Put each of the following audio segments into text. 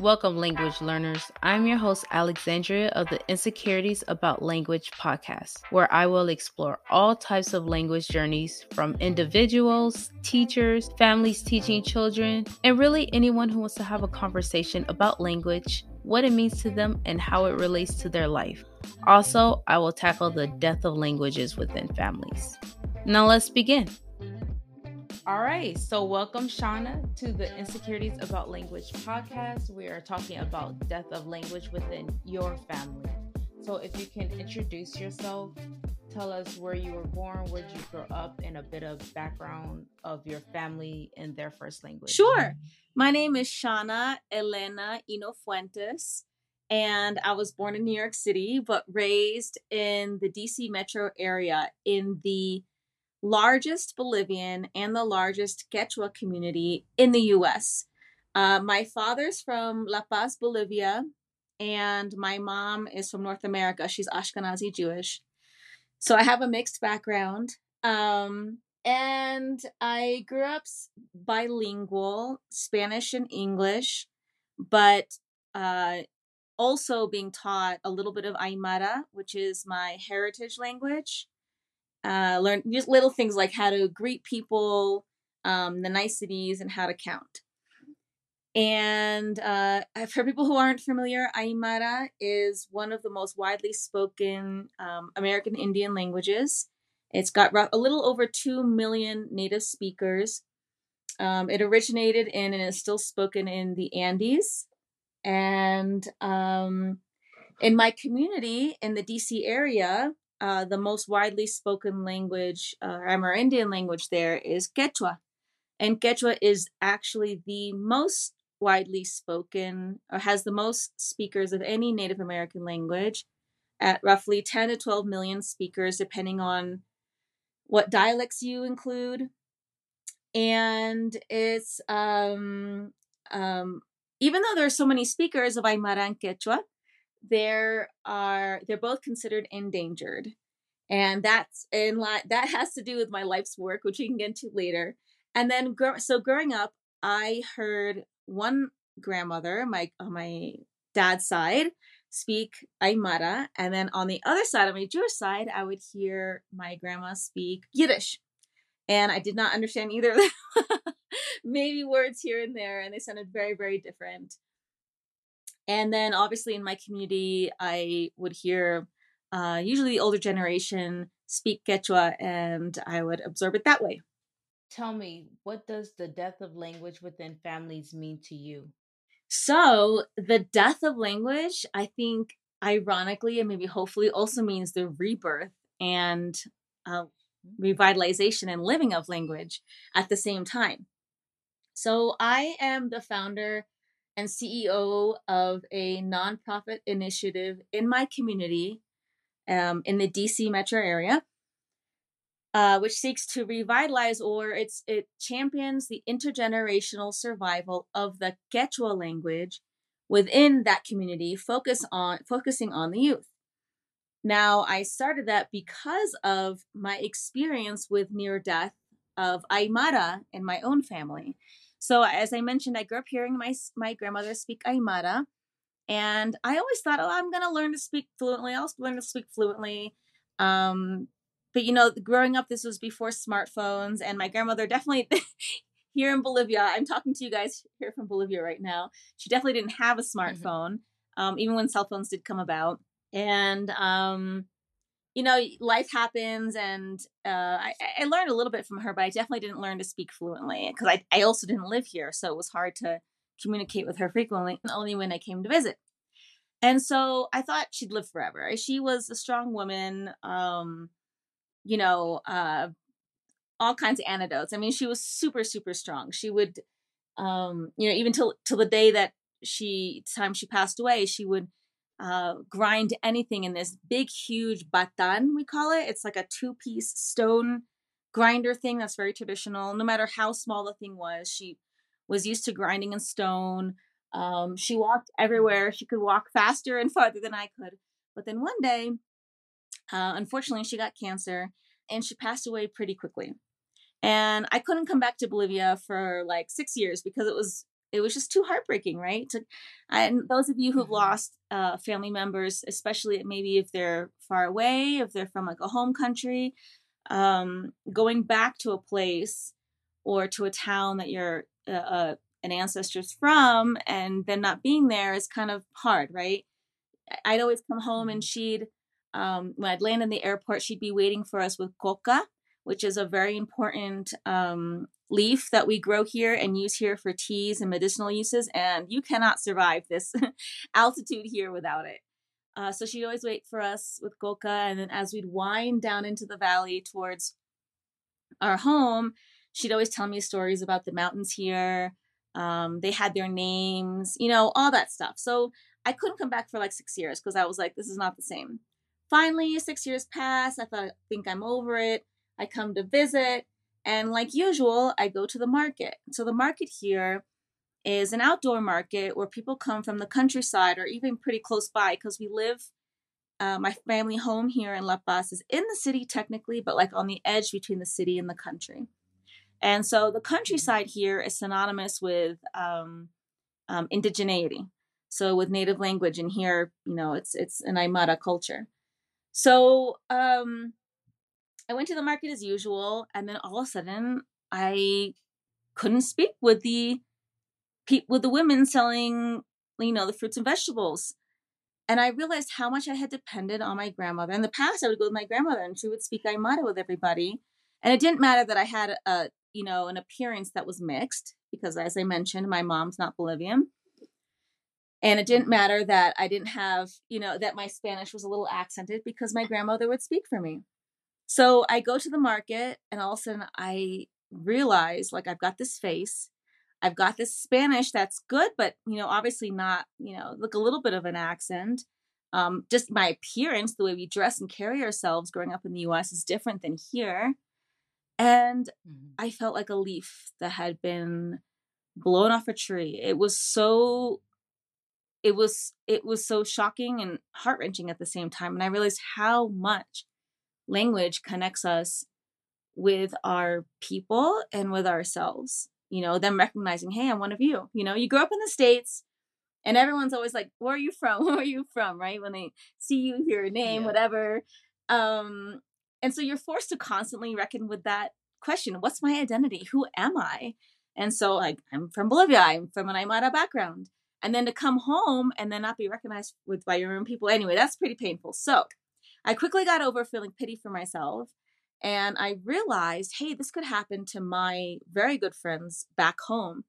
Welcome, language learners. I'm your host, Alexandria of the Insecurities About Language podcast, where I will explore all types of language journeys from individuals, teachers, families teaching children, and really anyone who wants to have a conversation about language, what it means to them, and how it relates to their life. Also, I will tackle the death of languages within families. Now, let's begin. All right, so welcome, Shana, to the Insecurities About Language podcast. We are talking about death of language within your family. So, if you can introduce yourself, tell us where you were born, where you grow up, and a bit of background of your family and their first language. Sure. My name is Shauna Elena Ino Fuentes, and I was born in New York City, but raised in the DC metro area in the largest Bolivian and the largest Quechua community in the US. Uh, my father's from La Paz, Bolivia, and my mom is from North America. She's Ashkenazi Jewish. So I have a mixed background. Um, and I grew up bilingual, Spanish and English, but uh, also being taught a little bit of Aymara, which is my heritage language uh, learn just little things like how to greet people, um, the niceties, and how to count. And uh, for people who aren't familiar, Aymara is one of the most widely spoken um, American Indian languages. It's got a little over 2 million native speakers. Um, it originated in and is still spoken in the Andes. And um, in my community in the DC area, uh, the most widely spoken language, uh, Amerindian language there is Quechua. And Quechua is actually the most widely spoken, or has the most speakers of any Native American language, at roughly 10 to 12 million speakers, depending on what dialects you include. And it's, um, um, even though there are so many speakers of Aymara and Quechua, there are they're both considered endangered and that's in line that has to do with my life's work which we can get into later. And then so growing up i heard one grandmother my on my dad's side speak aymara and then on the other side of my jewish side i would hear my grandma speak yiddish. And i did not understand either of them. Maybe words here and there and they sounded very very different and then obviously in my community, I would hear uh, usually the older generation speak Quechua and I would absorb it that way. Tell me, what does the death of language within families mean to you? So, the death of language, I think, ironically, and maybe hopefully, also means the rebirth and uh, revitalization and living of language at the same time. So, I am the founder and CEO of a nonprofit initiative in my community um, in the DC metro area, uh, which seeks to revitalize or it's it champions the intergenerational survival of the Quechua language within that community, focus on focusing on the youth. Now, I started that because of my experience with near death of Aymara in my own family. So as I mentioned, I grew up hearing my my grandmother speak Aymara, and I always thought, oh, I'm gonna learn to speak fluently. I'll learn to speak fluently. Um, but you know, growing up, this was before smartphones, and my grandmother definitely. here in Bolivia, I'm talking to you guys here from Bolivia right now. She definitely didn't have a mm-hmm. smartphone, mm-hmm. um, even when cell phones did come about. And um, you know, life happens, and uh, I, I learned a little bit from her, but I definitely didn't learn to speak fluently because I, I also didn't live here, so it was hard to communicate with her frequently, only when I came to visit. And so I thought she'd live forever. She was a strong woman, um, you know, uh, all kinds of anecdotes. I mean, she was super, super strong. She would, um, you know, even till till the day that she time she passed away, she would uh, grind anything in this big, huge batan, we call it. It's like a two piece stone grinder thing that's very traditional. No matter how small the thing was, she was used to grinding in stone. Um, she walked everywhere. She could walk faster and farther than I could. But then one day, uh, unfortunately, she got cancer and she passed away pretty quickly. And I couldn't come back to Bolivia for like six years because it was it was just too heartbreaking, right? To, and those of you who've Mm-hmm. lost uh, family members, especially maybe if they're far away, if they're from like a home country, um, going back to a place or to a town that you're uh, uh, an ancestor's from, and then not being there is kind of hard, right? I'd always come home and she'd, um, when I'd land in the airport, she'd be waiting for us with coca, which is a very important um, leaf that we grow here and use here for teas and medicinal uses. And you cannot survive this altitude here without it. Uh, so she'd always wait for us with coca. And then as we'd wind down into the valley towards our home, she'd always tell me stories about the mountains here. Um, they had their names, you know, all that stuff. So I couldn't come back for like six years because I was like, this is not the same. Finally, six years pass. I thought, I think I'm over it. I come to visit. And like usual, I go to the market. So the market here is an outdoor market where people come from the countryside or even pretty close by because we live. Uh, my family home here in La Paz is in the city technically, but like on the edge between the city and the country. And so the countryside here is synonymous with um, um, indigeneity. So with native language, and here, you know, it's it's an Aymara culture. So um, I went to the market as usual, and then all of a sudden, I couldn't speak with the with the women selling, you know, the fruits and vegetables. And I realized how much I had depended on my grandmother. In the past, I would go with my grandmother, and she would speak Aymara with everybody. And it didn't matter that I had a, you know, an appearance that was mixed, because as I mentioned, my mom's not Bolivian. And it didn't matter that I didn't have, you know, that my Spanish was a little accented because my grandmother would speak for me. So I go to the market and all of a sudden I realize like I've got this face. I've got this Spanish that's good, but you know, obviously not, you know, look a little bit of an accent. Um, just my appearance, the way we dress and carry ourselves growing up in the US is different than here. And Mhm. I felt like a leaf that had been blown off a tree. It was so it was it was so shocking and heart-wrenching at the same time and I realized how much language connects us with our people and with ourselves. You know, them recognizing, "Hey, I'm one of you." You know, you grow up in the states and everyone's always like, "Where are you from? Where are you from?" right? When they see you, hear your name, Yeah. whatever. Um and so you're forced to constantly reckon with that question, what's my identity? Who am I? And so like I'm from Bolivia, I'm from an Aymara background. And then to come home and then not be recognized with by your own people. Anyway, that's pretty painful. So I quickly got over feeling pity for myself. And I realized, hey, this could happen to my very good friends back home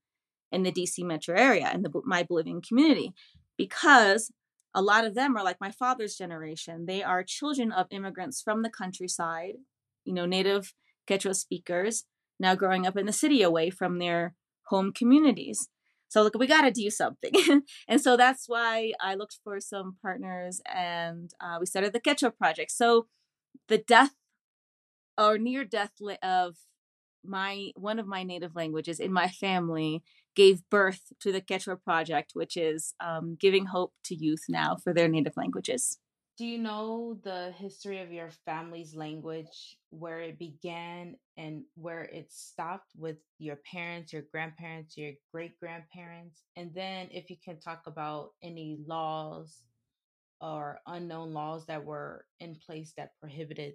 in the DC metro area in my Bolivian community because a lot of them are like my father's generation. They are children of immigrants from the countryside, you know, native Quechua speakers, now growing up in the city away from their home communities. So look, we got to do something. and so that's why I looked for some partners and uh, we started the Quechua project. So the death or near death of my one of my native languages in my family gave birth to the Quechua project, which is um, giving hope to youth now for their native languages. Do you know the history of your family's language, where it began and where it stopped with your parents, your grandparents, your great grandparents? And then if you can talk about any laws or unknown laws that were in place that prohibited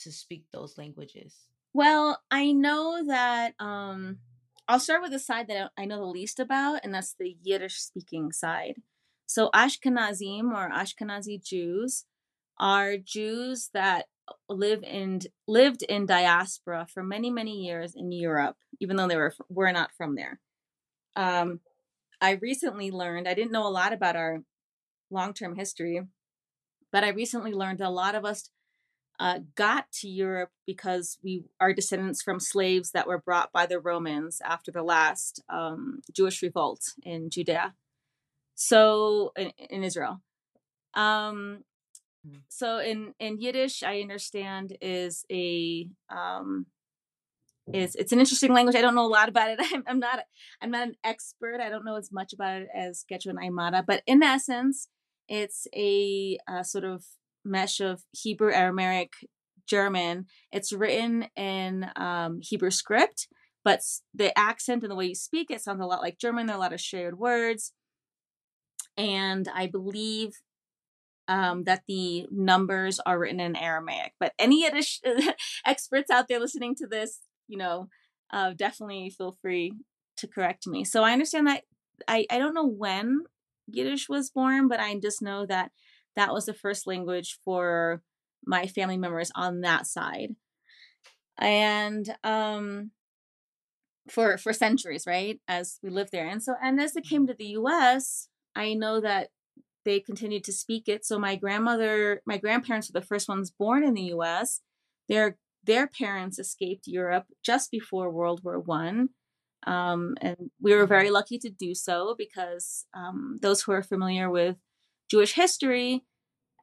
to speak those languages. Well, I know that um, I'll start with the side that I know the least about, and that's the Yiddish speaking side. So Ashkenazim or Ashkenazi Jews are Jews that live in lived in diaspora for many many years in Europe, even though they were were not from there. Um, I recently learned I didn't know a lot about our long term history, but I recently learned a lot of us uh, got to Europe because we are descendants from slaves that were brought by the Romans after the last um, Jewish revolt in Judea. So in, in Israel. Um, so in in Yiddish, I understand is a um, is it's an interesting language. I don't know a lot about it. I'm, I'm not I'm not an expert. I don't know as much about it as Quechua and Aymara, but in essence, it's a, a sort of mesh of Hebrew, Aramaic, German. It's written in um, Hebrew script, but the accent and the way you speak it sounds a lot like German. There are a lot of shared words. And I believe um, that the numbers are written in Aramaic. But any Yiddish experts out there listening to this, you know, uh, definitely feel free to correct me. So I understand that I, I don't know when Yiddish was born, but I just know that that was the first language for my family members on that side. And um for for centuries, right? As we lived there. And so and as it came to the US, I know that they continued to speak it. So my grandmother, my grandparents were the first ones born in the US. Their their parents escaped Europe just before World War One. Um, and we were very lucky to do so because um, those who are familiar with Jewish history,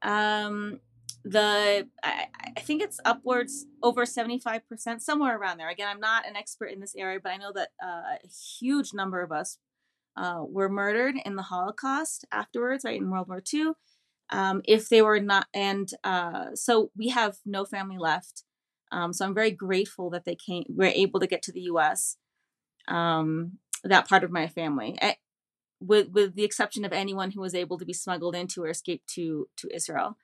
um, the I, I, think it's upwards over 75% somewhere around there again i'm not an expert in this area but i know that uh, a huge number of us uh, were murdered in the holocaust afterwards right in world war ii um, if they were not and uh, so we have no family left um, so i'm very grateful that they came were able to get to the us um, that part of my family I, with with the exception of anyone who was able to be smuggled into or escape to to israel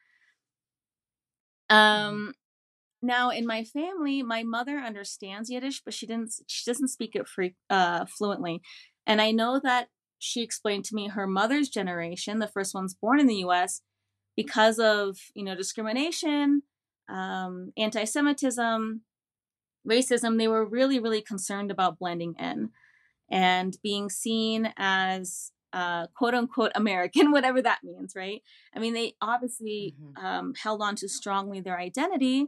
Mm-hmm. Um, now in my family, my mother understands Yiddish, but she didn't. She doesn't speak it free, uh, fluently, and I know that she explained to me her mother's generation, the first ones born in the U.S., because of you know discrimination, um, anti-Semitism, racism. They were really, really concerned about blending in and being seen as uh, quote unquote American, whatever that means, right? I mean, they obviously mm-hmm. um, held on to strongly their identity,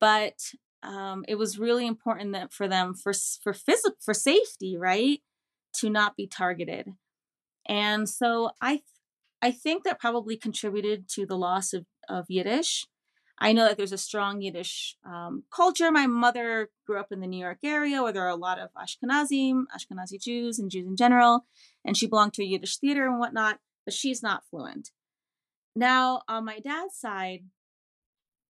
but um, it was really important that for them for for physical for safety, right, to not be targeted. And so I I think that probably contributed to the loss of, of Yiddish. I know that there's a strong Yiddish um, culture. My mother grew up in the New York area where there are a lot of Ashkenazim, Ashkenazi Jews, and Jews in general, and she belonged to a Yiddish theater and whatnot, but she's not fluent. Now, on my dad's side,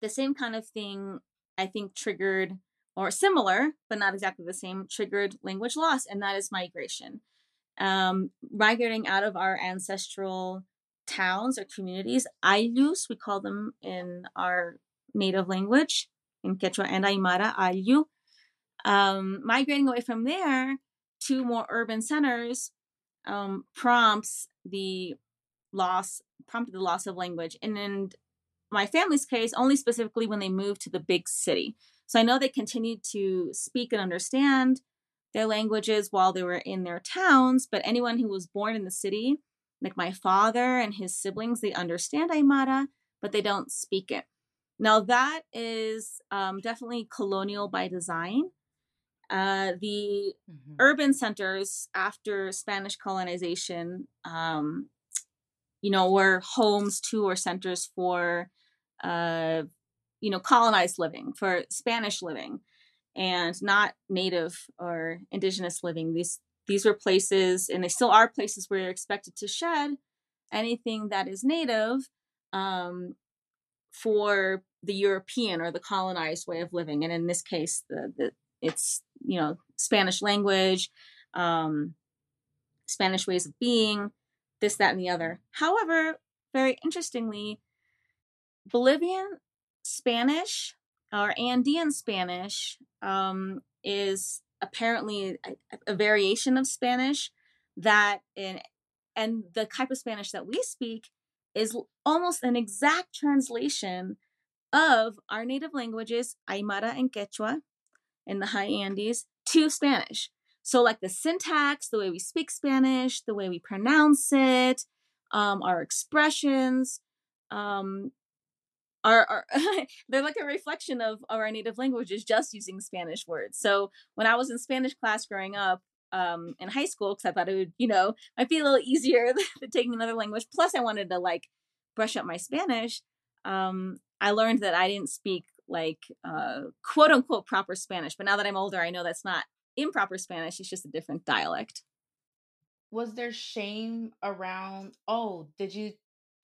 the same kind of thing I think triggered, or similar, but not exactly the same, triggered language loss, and that is migration. Um, migrating out of our ancestral towns or communities, ayllus, we call them in our native language, in Quechua and Aymara, ayllu. Um, migrating away from there to more urban centers um, prompts the loss, prompted the loss of language. And in my family's case, only specifically when they moved to the big city. So I know they continued to speak and understand their languages while they were in their towns, but anyone who was born in the city like my father and his siblings, they understand Aymara, but they don't speak it. Now, that is um, definitely colonial by design. Uh, the mm-hmm. urban centers after Spanish colonization, um, you know, were homes to or centers for, uh, you know, colonized living, for Spanish living, and not native or indigenous living. These these were places, and they still are places where you're expected to shed anything that is native um, for the European or the colonized way of living. And in this case, the, the it's you know Spanish language, um, Spanish ways of being, this, that, and the other. However, very interestingly, Bolivian Spanish or Andean Spanish um, is apparently a, a variation of Spanish that in and the type of Spanish that we speak is almost an exact translation of our native languages, Aymara and Quechua, in the high Andes, to Spanish. So, like the syntax, the way we speak Spanish, the way we pronounce it, um, our expressions, um, are, are they're like a reflection of, of our native languages just using spanish words. So when i was in spanish class growing up um, in high school because i thought it would you know might be a little easier than taking another language plus i wanted to like brush up my spanish um, i learned that i didn't speak like uh, quote unquote proper spanish but now that i'm older i know that's not improper spanish it's just a different dialect. Was there shame around oh did you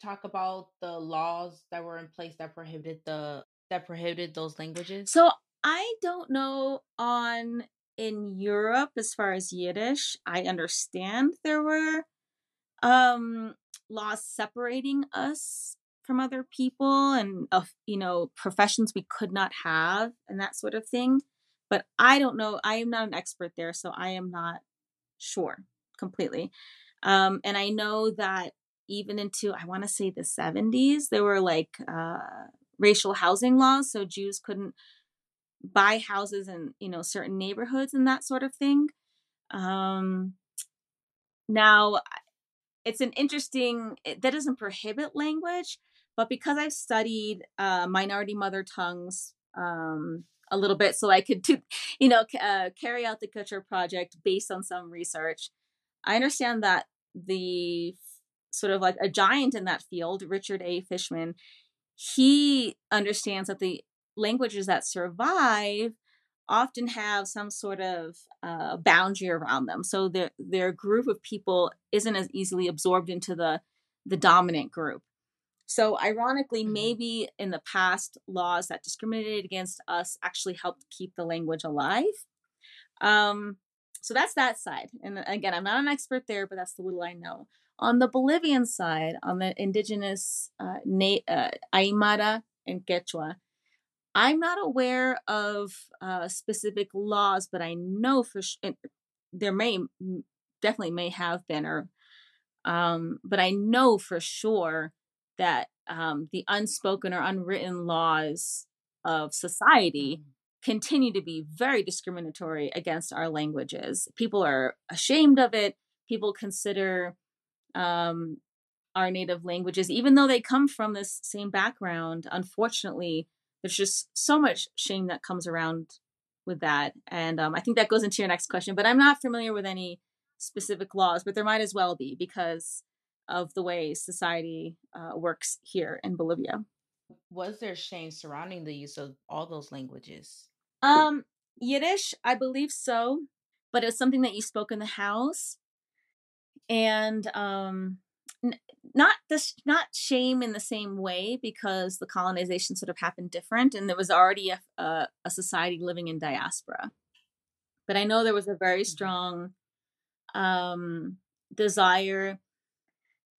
talk about the laws that were in place that prohibited the that prohibited those languages? So I don't know on in Europe, as far as Yiddish, I understand there were um, laws separating us from other people and of you know professions we could not have and that sort of thing but i don't know i am not an expert there so i am not sure completely um, and i know that even into i want to say the 70s there were like uh, racial housing laws so jews couldn't buy houses in you know certain neighborhoods and that sort of thing. Um, now it's an interesting that doesn't prohibit language but because i've studied uh, minority mother tongues um, a little bit so i could do, you know uh, carry out the Quechua project based on some research i understand that the sort of like a giant in that field richard a. Fishman he understands that the languages that survive often have some sort of uh, boundary around them. So their their group of people isn't as easily absorbed into the the dominant group. So ironically mm-hmm. maybe in the past laws that discriminated against us actually helped keep the language alive. Um, so that's that side. And again i'm not an expert there but that's the little i know on the bolivian side on the indigenous uh, Na- uh, aymara and quechua I'm not aware of uh, specific laws, but I know for sure there may definitely may have been, or um, but I know for sure that um, the unspoken or unwritten laws of society mm-hmm. continue to be very discriminatory against our languages. People are ashamed of it. People consider um, our native languages, even though they come from this same background, unfortunately, there's just so much shame that comes around with that. And um, I think that goes into your next question, but I'm not familiar with any specific laws, but there might as well be because of the way society uh, works here in Bolivia. Was there shame surrounding the use of all those languages? Um, Yiddish, I believe so, but it was something that you spoke in the house, and um, not this not shame in the same way because the colonization sort of happened different and there was already a, a, a society living in diaspora. But i know there was a very mm-hmm. strong um, desire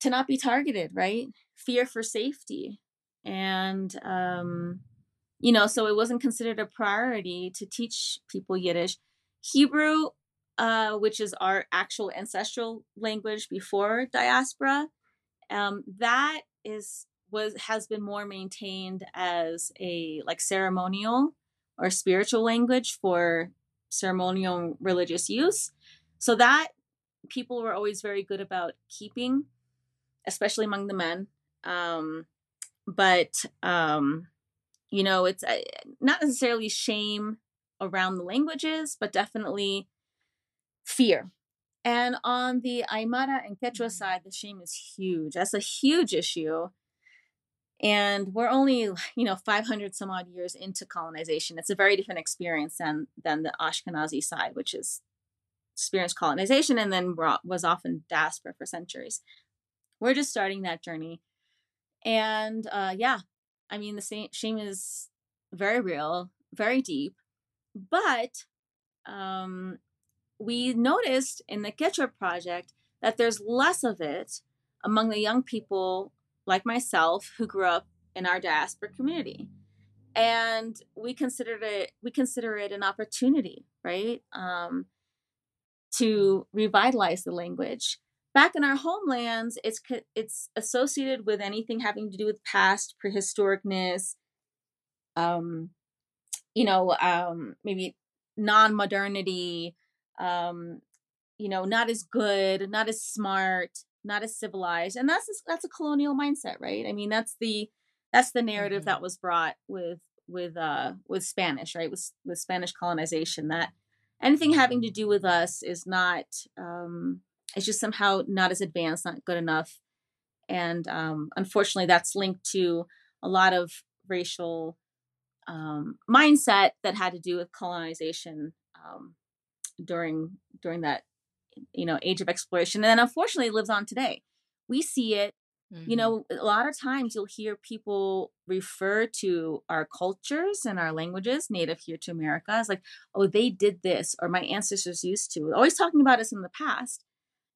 to not be targeted right? Fear for safety. And um, you know so it wasn't considered a priority to teach people yiddish. Hebrew uh, which is our actual ancestral language before diaspora um, that is was has been more maintained as a like ceremonial or spiritual language for ceremonial religious use. So that people were always very good about keeping especially among the men um, but um, you know it's uh, not necessarily shame around the languages but definitely fear and on the Aymara and Quechua mm-hmm. side, the shame is huge. That's a huge issue. And we're only, you know, 500 some odd years into colonization. It's a very different experience than than the Ashkenazi side, which is experienced colonization and then was often diaspora for centuries. We're just starting that journey. And uh, yeah, I mean, the same, shame is very real, very deep. But um, we noticed in the Quechua project that there's less of it among the young people like myself who grew up in our diaspora community. And we considered it we consider it an opportunity right um, to revitalize the language. Back in our homelands it's it's associated with anything having to do with past prehistoricness um you know um maybe non-modernity um, you know, not as good, not as smart, not as civilized, and that's that's a colonial mindset, right? I mean, that's the that's the narrative mm-hmm. that was brought with with uh with Spanish, right? With with Spanish colonization that anything having to do with us is not um it's just somehow not as advanced, not good enough. And um unfortunately that's linked to a lot of racial um mindset that had to do with colonization um during during that you know age of exploration and unfortunately lives on today we see it Mm-hmm. You know, a lot of times you'll hear people refer to our cultures and our languages native here to America as like, oh, they did this, or my ancestors used to. Always talking about us in the past.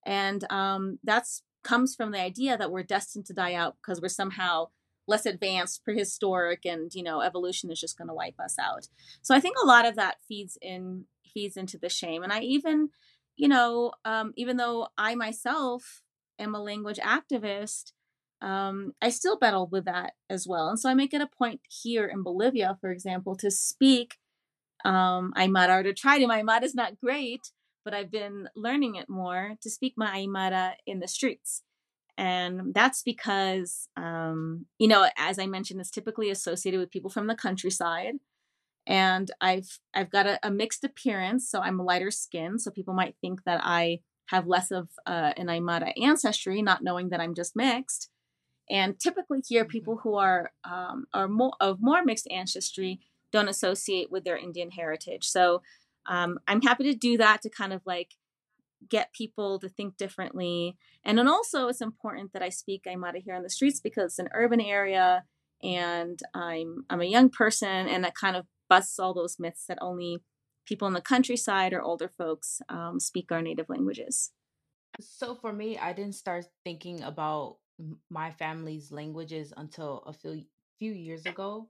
And um, that's comes from the idea that we're destined to die out because we're somehow less advanced, prehistoric, and you know, evolution is just going to wipe us out. So I think a lot of that feeds in feeds into the shame. And I even, you know, um, even though I myself am a language activist, um, I still battle with that as well. And so I make it a point here in Bolivia, for example, to speak um, Aymara or to try to. My Aymara is not great, but I've been learning it more to speak my Aymara in the streets. And that's because, um, you know, as I mentioned, it's typically associated with people from the countryside. And I've I've got a, a mixed appearance, so I'm lighter skin, so people might think that I have less of uh, an Aymara ancestry, not knowing that I'm just mixed. And typically, here, mm-hmm. people who are um, are more of more mixed ancestry don't associate with their Indian heritage. So um, I'm happy to do that to kind of like get people to think differently. And then also, it's important that I speak Aymara here on the streets because it's an urban area and I'm I'm a young person, and that kind of busts all those myths that only people in the countryside or older folks um, speak our native languages. So for me, I didn't start thinking about my family's languages until a few few years ago.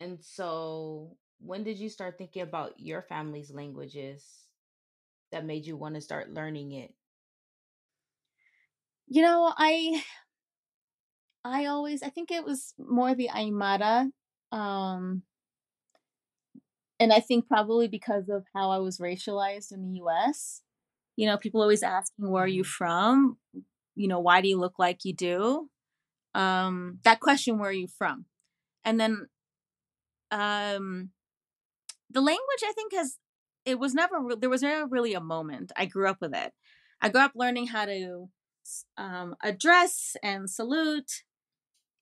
And so when did you start thinking about your family's languages that made you want to start learning it? You know, I I always I think it was more the Aymara um and I think probably because of how I was racialized in the US. You know, people always asking where are you mm-hmm. from? You know, why do you look like you do? Um that question where are you from? And then um the language I think has it was never there was never really a moment. I grew up with it. I grew up learning how to um, address and salute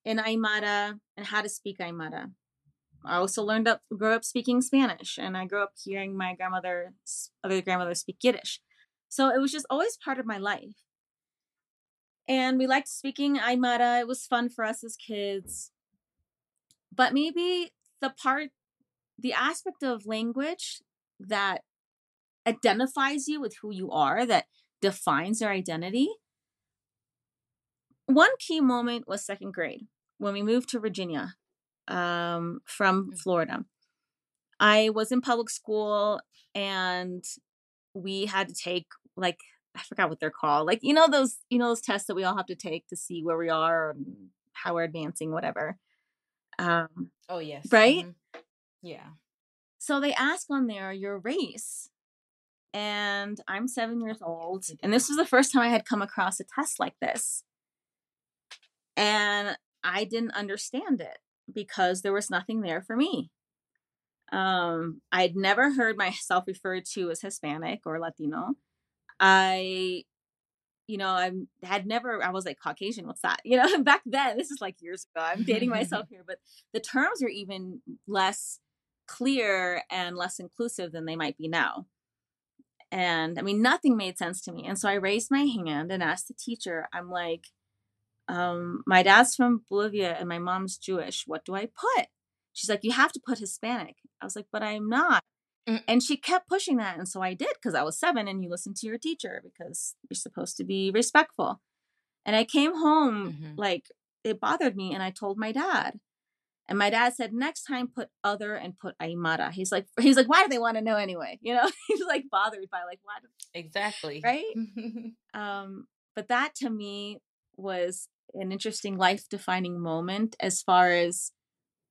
in Aymara and how to speak Aymara. I also learned up grew up speaking Spanish and I grew up hearing my grandmother other grandmother speak Yiddish. So it was just always part of my life. And we liked speaking Aymara. It was fun for us as kids. But maybe the part the aspect of language that identifies you with who you are, that defines your identity. One key moment was second grade when we moved to Virginia um, from mm. Florida. I was in public school and we had to take like I forgot what they're called. Like you know those you know those tests that we all have to take to see where we are and how we're advancing, whatever. Um, oh yes, right. Mm-hmm. Yeah. So they ask on there your race. And I'm seven years old. And this was the first time I had come across a test like this. And I didn't understand it because there was nothing there for me. Um, I'd never heard myself referred to as Hispanic or Latino. I, you know, I had never, I was like, Caucasian, what's that? You know, back then, this is like years ago, I'm dating myself here, but the terms are even less clear and less inclusive than they might be now. And I mean, nothing made sense to me. And so I raised my hand and asked the teacher, I'm like, um, my dad's from Bolivia and my mom's Jewish. What do I put? She's like, you have to put Hispanic. I was like, but I'm not. Mm. And she kept pushing that. And so I did because I was seven and you listen to your teacher because you're supposed to be respectful. And I came home mm-hmm. like it bothered me and I told my dad. And my dad said, next time put other and put Aymara. He's like, he's like, why do they want to know anyway? You know, he's like bothered by like, why? Do... Exactly. Right. um, but that to me was an interesting life defining moment as far as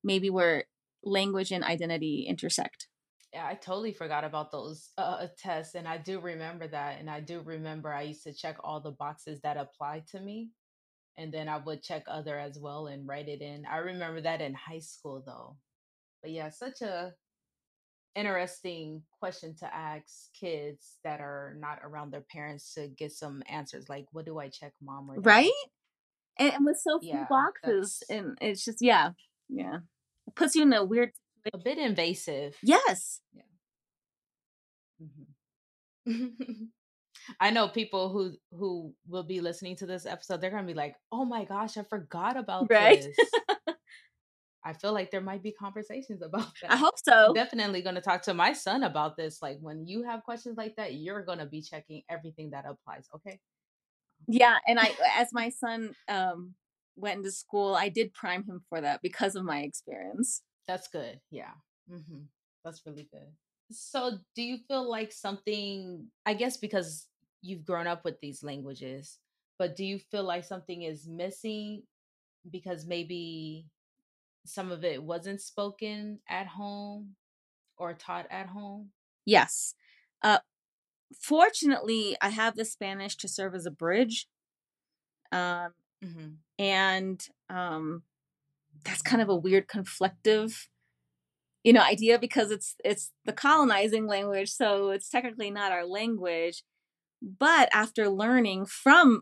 maybe where language and identity intersect. Yeah, I totally forgot about those uh, tests. And I do remember that. And I do remember I used to check all the boxes that applied to me and then I would check other as well and write it in. I remember that in high school though. But yeah, such a interesting question to ask kids that are not around their parents to get some answers like what do I check mom or dad? Right? And, and with so few yeah, boxes and it's just yeah. Yeah. It puts you in a weird a bit invasive. Yes. Yeah. Mm-hmm. I know people who who will be listening to this episode, they're gonna be like, "Oh my gosh, I forgot about right? this." I feel like there might be conversations about that. I hope so. I'm definitely going to talk to my son about this. Like when you have questions like that, you're going to be checking everything that applies. Okay. Yeah, and I, as my son um, went into school, I did prime him for that because of my experience. That's good. Yeah. Mm-hmm. That's really good. So, do you feel like something, I guess because you've grown up with these languages, but do you feel like something is missing because maybe some of it wasn't spoken at home or taught at home? Yes. Uh, fortunately, I have the Spanish to serve as a bridge. Um, mm-hmm. And um, that's kind of a weird conflictive you know idea because it's it's the colonizing language so it's technically not our language but after learning from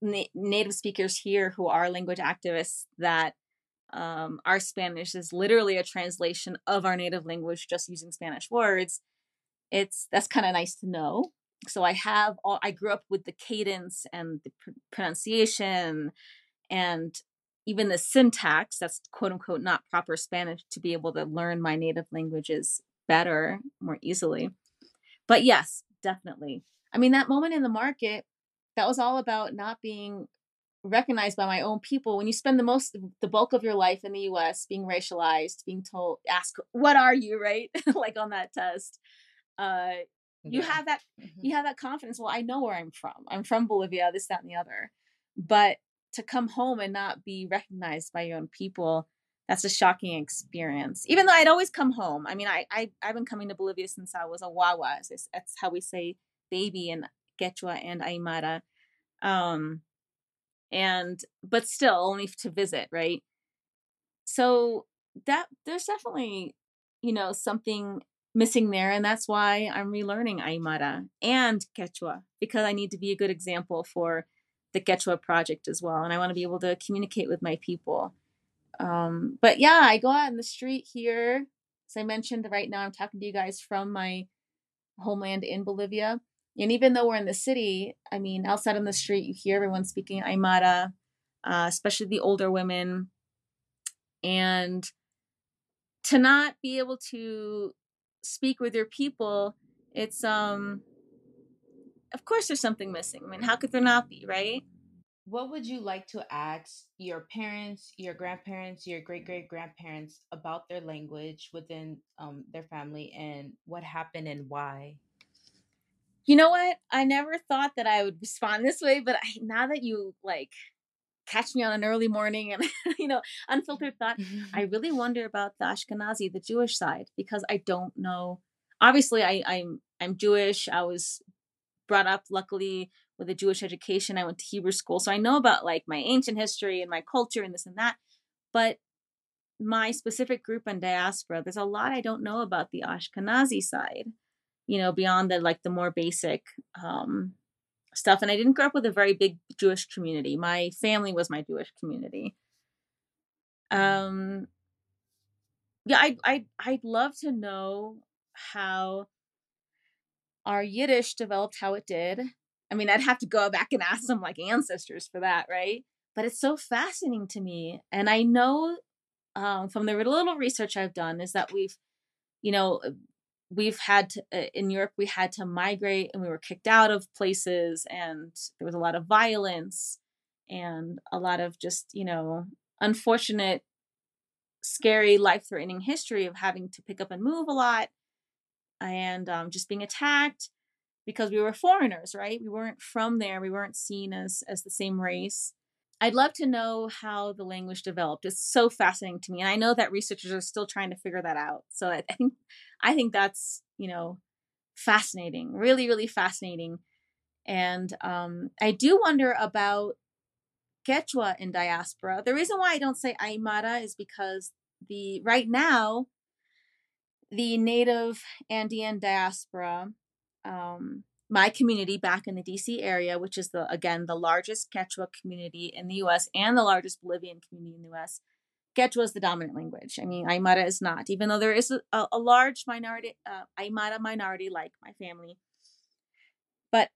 na- native speakers here who are language activists that um, our spanish is literally a translation of our native language just using spanish words it's that's kind of nice to know. So i have all i grew up with the cadence and the pr- pronunciation and even the syntax that's quote unquote not proper spanish to be able to learn my native languages better more easily. But yes definitely. I mean that moment in the market that was all about not being recognized by my own people. When you spend the most the bulk of your life in the us being racialized being told ask what are you? right? Like on that test uh you yeah. have that mm-hmm. you have that confidence well i know where i'm from. I'm from bolivia this that and the other. But to come home and not be recognized by your own people that's a shocking experience. Even though i'd always come home i mean i, I i've been coming to bolivia since i was a wawa that's how we say baby in quechua and aymara. Um and but still only to visit right? So that there's definitely you know something missing there and that's why i'm relearning aymara and quechua because i need to be a good example for the Quechua project as well. And I want to be able to communicate with my people. Um, but yeah, I go out in the street here. As I mentioned, right now I'm talking to you guys from my homeland in Bolivia. And even though we're in the city, I mean, outside on the street, you hear everyone speaking Aymara, uh, especially the older women. And to not be able to speak with your people, it's um of course there's something missing. I mean, how could there not be, right? What would you like to ask your parents, your grandparents, your great great grandparents about their language within um, their family and what happened and why? You know what? I never thought that I would respond this way, but I, now that you like catch me on an early morning and you know unfiltered thought, I really wonder about the Ashkenazi, the Jewish side, because I don't know. Obviously, I, I'm I'm Jewish. I was brought up luckily with a Jewish education. I went to Hebrew school, so I know about like my ancient history and my culture and this and that. But my specific group and diaspora, there's a lot I don't know about the Ashkenazi side, you know, beyond the like the more basic um, stuff. And I didn't grow up with a very big Jewish community. My family was my Jewish community. Um, yeah, I I I'd love to know how our Yiddish developed how it did. I mean, I'd have to go back and ask some like ancestors for that, right? But it's so fascinating to me. And I know um, from the little research I've done is that we've, you know, we've had to, uh, in Europe, we had to migrate and we were kicked out of places and there was a lot of violence and a lot of just, you know, unfortunate, scary, life threatening history of having to pick up and move a lot and um, just being attacked because we were foreigners, right? We weren't from there. We weren't seen as as the same race. I'd love to know how the language developed. It's so fascinating to me, and I know that researchers are still trying to figure that out. So I think I think that's you know fascinating, really, really fascinating. And um, I do wonder about Quechua in diaspora. The reason why I don't say Aymara is because the right now the native Andean diaspora, um, my community back in the DC area, which is the again the largest Quechua community in the U.S. and the largest Bolivian community in the U.S. Quechua is the dominant language. I mean, Aymara is not, even though there is a, a large minority, uh, Aymara minority like my family. But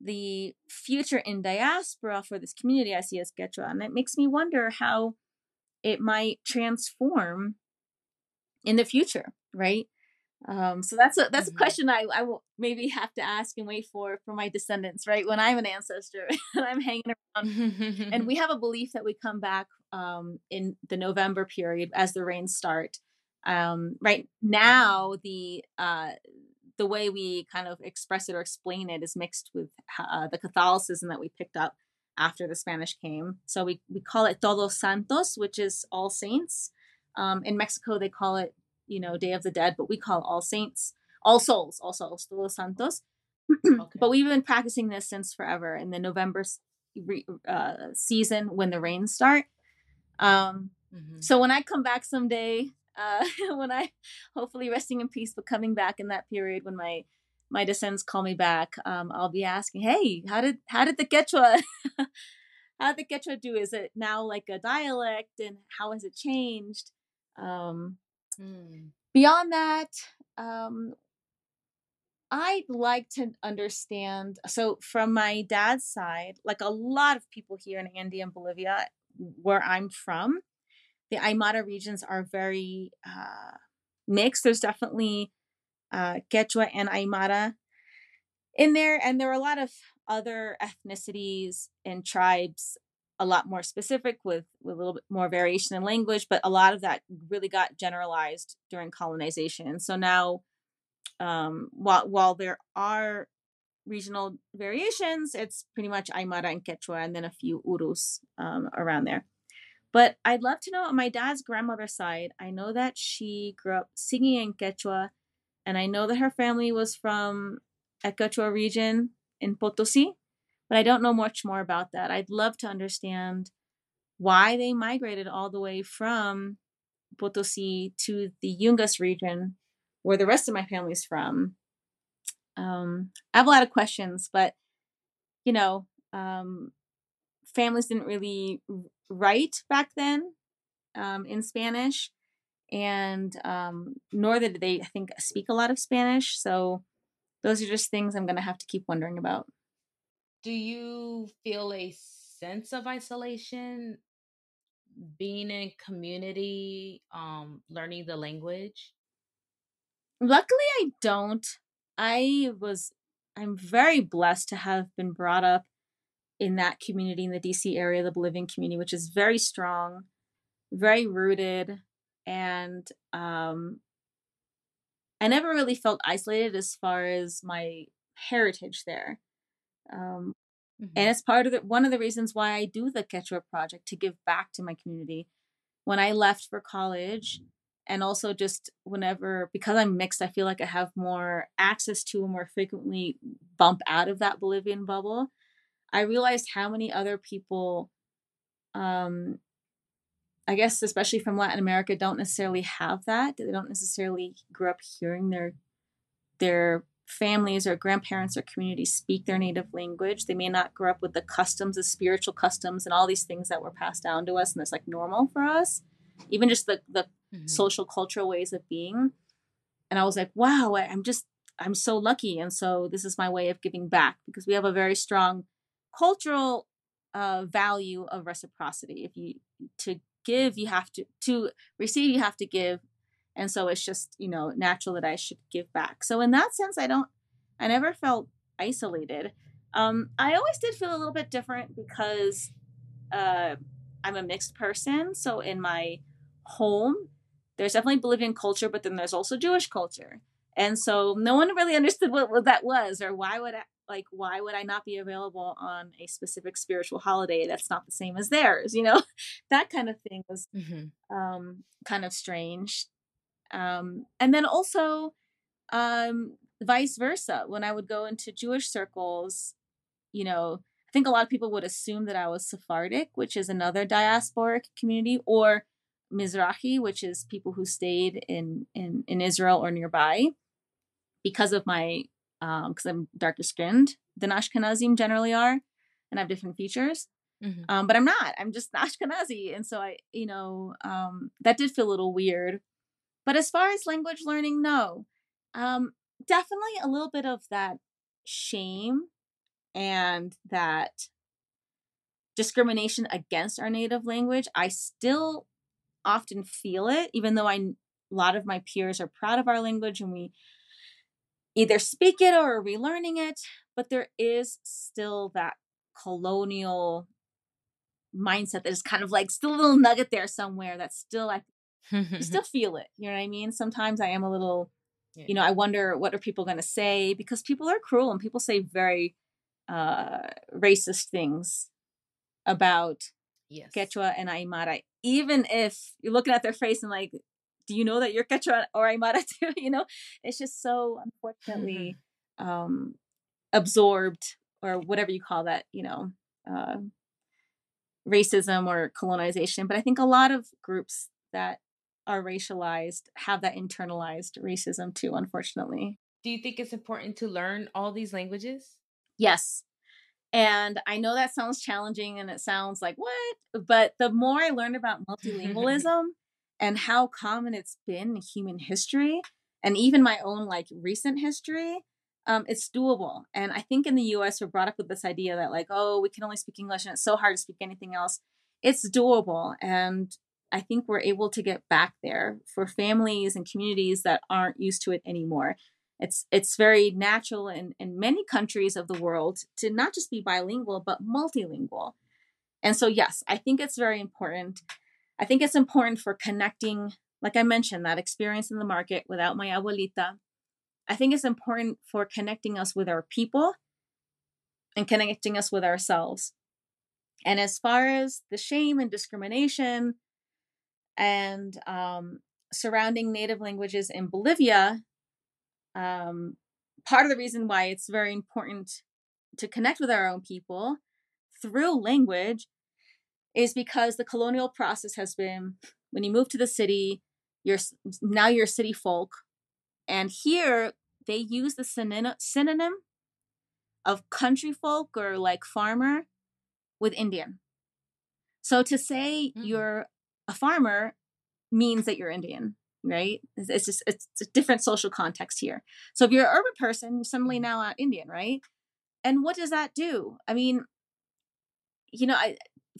the future in diaspora for this community I see as Quechua. And it makes me wonder how it might transform in the future, right? Um, so that's a that's mm-hmm. a question I, I will maybe have to ask and wait for for my descendants, right? When I'm an ancestor and I'm hanging around, and we have a belief that we come back um, in the November period as the rains start. Um, right now, the uh, the way we kind of express it or explain it is mixed with uh, the Catholicism that we picked up after the Spanish came. So we, we call it Todos Santos, which is All Saints. Um, in Mexico, they call it, you know, Day of the Dead, but we call All Saints, All Souls, All Souls, Todos Santos. okay. But we've been practicing this since forever in the November uh, season when the rains start. Um, mm-hmm. So when I come back someday, uh, when I hopefully resting in peace, but coming back in that period when my my descendants call me back, um, I'll be asking, "Hey, how did how did the Quechua how did the Quechua do? Is it now like a dialect, and how has it changed?" Um, mm. Beyond that, um, I'd like to understand. So, from my dad's side, like a lot of people here in Andean Bolivia, where I'm from, the Aymara regions are very uh, mixed. There's definitely uh, Quechua and Aymara in there, and there are a lot of other ethnicities and tribes a lot more specific with, with a little bit more variation in language, but a lot of that really got generalized during colonization. So now, um, while while there are regional variations, it's pretty much Aymara and Quechua, and then a few Urus um, around there. But I'd love to know on my dad's grandmother's side, I know that she grew up singing in Quechua, and I know that her family was from a Quechua region in Potosi, but I don't know much more about that. I'd love to understand why they migrated all the way from Potosi to the Yungas region, where the rest of my family's from. Um, I have a lot of questions, but you know, um, families didn't really write back then um, in Spanish, and um, nor did they, I think, speak a lot of Spanish. So those are just things I'm going to have to keep wondering about. Do you feel a sense of isolation being in community, um, learning the language? Luckily, I don't. I was, I'm very blessed to have been brought up in that community in the DC area, the Bolivian community, which is very strong, very rooted, and um, I never really felt isolated as far as my heritage there. Um, mm-hmm. And it's part of the, one of the reasons why I do the Quechua project to give back to my community. When I left for college, and also just whenever because I'm mixed, I feel like I have more access to and more frequently bump out of that Bolivian bubble. I realized how many other people, um, I guess, especially from Latin America, don't necessarily have that. They don't necessarily grow up hearing their their families or grandparents or communities speak their native language. They may not grow up with the customs, the spiritual customs, and all these things that were passed down to us, and it's like normal for us. Even just the the mm-hmm. social cultural ways of being. And I was like, wow, I'm just I'm so lucky, and so this is my way of giving back because we have a very strong cultural uh, value of reciprocity. If you to give, you have to to receive, you have to give, and so it's just you know natural that I should give back. So in that sense, I don't, I never felt isolated. Um, I always did feel a little bit different because uh, I'm a mixed person. So in my home, there's definitely Bolivian culture, but then there's also Jewish culture. And so no one really understood what, what that was or why would I, like why would i not be available on a specific spiritual holiday that's not the same as theirs you know that kind of thing was mm-hmm. um, kind of strange um, and then also um, vice versa when i would go into jewish circles you know i think a lot of people would assume that i was sephardic which is another diasporic community or mizrahi which is people who stayed in in, in israel or nearby because of my because um, I'm darker skinned than Ashkenazim generally are, and I have different features. Mm-hmm. Um, but I'm not. I'm just Ashkenazi, and so I, you know, um, that did feel a little weird. But as far as language learning, no, um, definitely a little bit of that shame and that discrimination against our native language, I still often feel it, even though I a lot of my peers are proud of our language and we either speak it or are relearning it, but there is still that colonial mindset that is kind of like still a little nugget there somewhere that's still I you still feel it. You know what I mean? Sometimes I am a little yeah. you know, I wonder what are people going to say because people are cruel and people say very uh racist things about yes. Quechua and Aymara even if you're looking at their face and like do you know that you're Quechua or Aymara too? you know, it's just so unfortunately um absorbed or whatever you call that, you know, uh racism or colonization, but I think a lot of groups that are racialized have that internalized racism too, unfortunately. Do you think it's important to learn all these languages? Yes. And I know that sounds challenging and it sounds like what? But the more I learned about multilingualism and how common it's been in human history and even my own like recent history, um, it's doable. And I think in the US, we're brought up with this idea that, like, oh, we can only speak English and it's so hard to speak anything else. It's doable. And I think we're able to get back there for families and communities that aren't used to it anymore. It's it's very natural in, in many countries of the world to not just be bilingual, but multilingual. And so, yes, I think it's very important. I think it's important for connecting, like I mentioned, that experience in the market without my abuelita I think it's important for connecting us with our people and connecting us with ourselves. And as far as the shame and discrimination and um, surrounding native languages in Bolivia, um, part of the reason why it's very important to connect with our own people through language is because the colonial process has been when you move to the city, you're now you're city folk, and here they use the synonym of country folk or like farmer with Indian. So to say mm. you're a farmer means that you're Indian, right? It's just it's a different social context here. So if you're an urban person, you're suddenly now now Indian, right? And what does that do? I mean, you know, I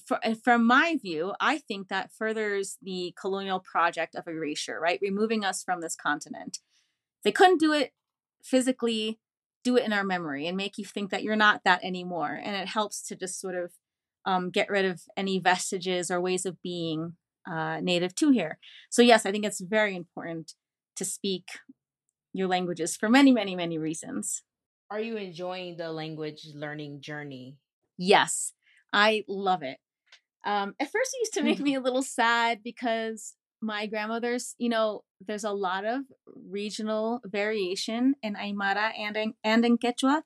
for, from my view, I think that furthers the colonial project of erasure, right? Removing us from this continent. They couldn't do it physically do it in our memory and make you think that you're not that anymore. And it helps to just sort of um, get rid of any vestiges or ways of being uh, native to here. So, yes, I think it's very important to speak your languages for many, many, many reasons. Are you enjoying the language learning journey? Yes, I love it. Um, at first, it used to make me a little sad because my grandmother's, you know, there's a lot of regional variation in Aymara and in, and in Quechua.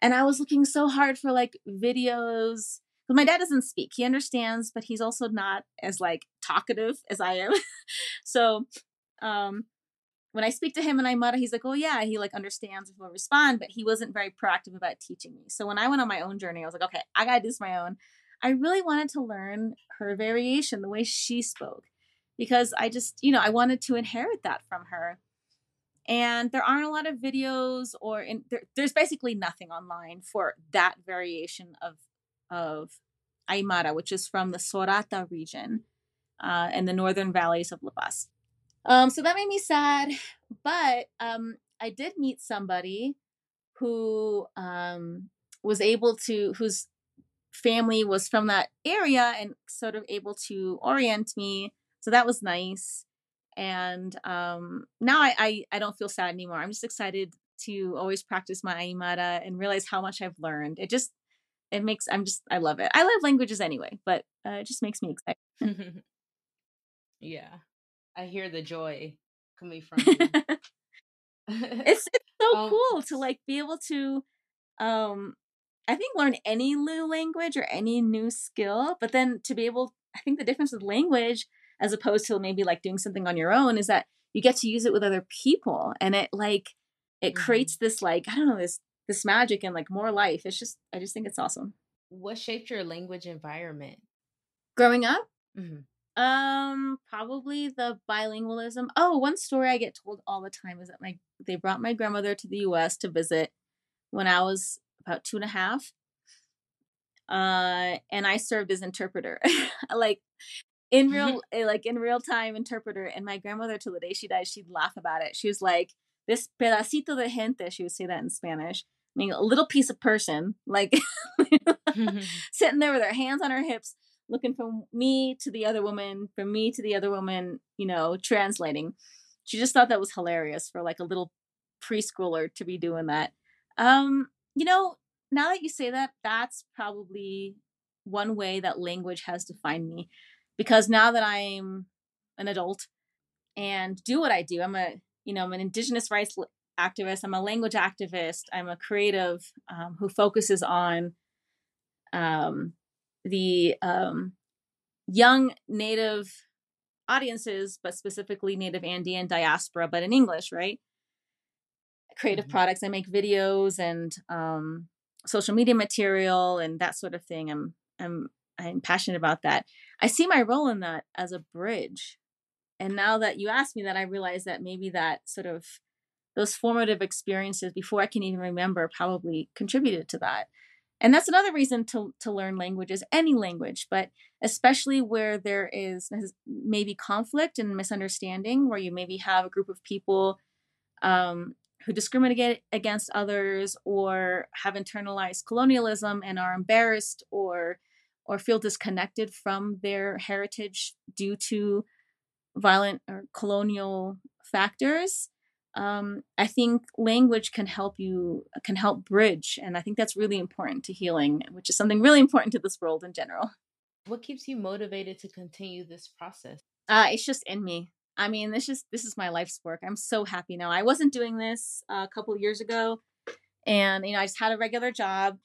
And I was looking so hard for like videos. But my dad doesn't speak. He understands, but he's also not as like talkative as I am. so um when I speak to him in Aymara, he's like, oh yeah, he like understands and will respond, but he wasn't very proactive about teaching me. So when I went on my own journey, I was like, okay, I gotta do this my own. I really wanted to learn her variation, the way she spoke because I just, you know, I wanted to inherit that from her. And there aren't a lot of videos or in, there, there's basically nothing online for that variation of of Aymara, which is from the Sorata region uh, in the northern valleys of La Paz. Um, so that made me sad, but um, I did meet somebody who um, was able to, whose family was from that area and sort of able to orient me so that was nice. And um now I, I i don't feel sad anymore. I'm just excited to always practice my aymara and realize how much i've learned. It just it makes i'm just i love it. I love languages anyway but uh, it just makes me excited. Yeah. I hear the joy coming from you. It's, it's so um, cool to like be able to um i think learn any new language or any new skill but then to be able i think the difference with language as opposed to maybe like doing something on your own is that you get to use it with other people and it like it mm-hmm. creates this like i don't know this this magic and like more life it's just i just think it's awesome what shaped your language environment growing up mm-hmm. um probably the bilingualism oh one story i get told all the time is that my they brought my grandmother to the us to visit when i was about two and a half. Uh, and I served as interpreter, like in real, eh, like in real time interpreter. And my grandmother, till the day she died, she'd laugh about it. She was like, "This pedacito de gente," she would say that in Spanish, I meaning a little piece of person, like sitting there with her hands on her hips, looking from me to the other woman, from me to the other woman, you know, translating. She just thought that was hilarious for like a little preschooler to be doing that. Um, you know, now that you say that, that's probably one way that language has defined me. Because now that I'm an adult and do what I do, I'm a, you know, I'm an indigenous rights activist, I'm a language activist, I'm a creative um, who focuses on um, the um, young native audiences, but specifically native Andean diaspora, but in English, right? Creative mm-hmm. products. I make videos and um, social media material and that sort of thing. I'm I'm I'm passionate about that. I see my role in that as a bridge. And now that you ask me that, I realize that maybe that sort of those formative experiences before I can even remember probably contributed to that. And that's another reason to, to learn languages, any language, but especially where there is maybe conflict and misunderstanding, where you maybe have a group of people um, who discriminate against others or have internalized colonialism and are embarrassed or or feel disconnected from their heritage due to violent or colonial factors um, i think language can help you can help bridge and i think that's really important to healing which is something really important to this world in general what keeps you motivated to continue this process uh, it's just in me I mean, this is this is my life's work. I'm so happy now. I wasn't doing this a couple years ago, and you know, I just had a regular job.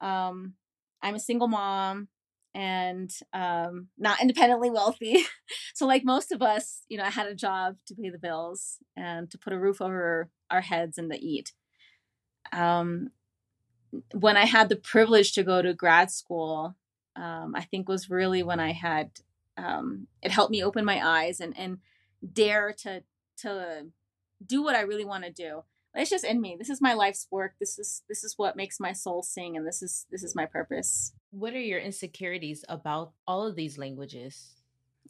Um, I'm a single mom and um, not independently wealthy. so, like most of us, you know, I had a job to pay the bills and to put a roof over our heads and to eat. Um, when I had the privilege to go to grad school, um, I think was really when I had um, it helped me open my eyes and and dare to to do what I really want to do. It's just in me. This is my life's work. This is this is what makes my soul sing, and this is this is my purpose. What are your insecurities about all of these languages?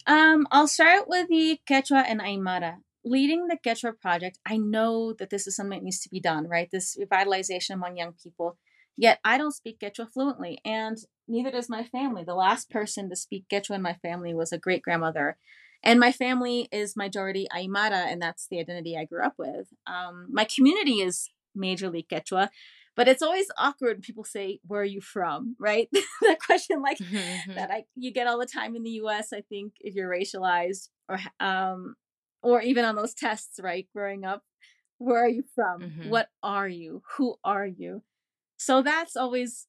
Um, I'll start with the Quechua and Aymara. Leading the Quechua project, I know that this is something that needs to be done, right? This revitalization among young people. Yet I don't speak Quechua fluently, and neither does my family. The last person to speak Quechua in my family was a great grandmother. And my family is majority Aymara, and that's the identity I grew up with. Um, my community is majorly Quechua, but it's always awkward when people say, "Where are you from?" Right? that question, like mm-hmm. that, I you get all the time in the U.S. I think if you're racialized, or um, or even on those tests, right? Growing up, where are you from? Mm-hmm. What are you? Who are you? So that's always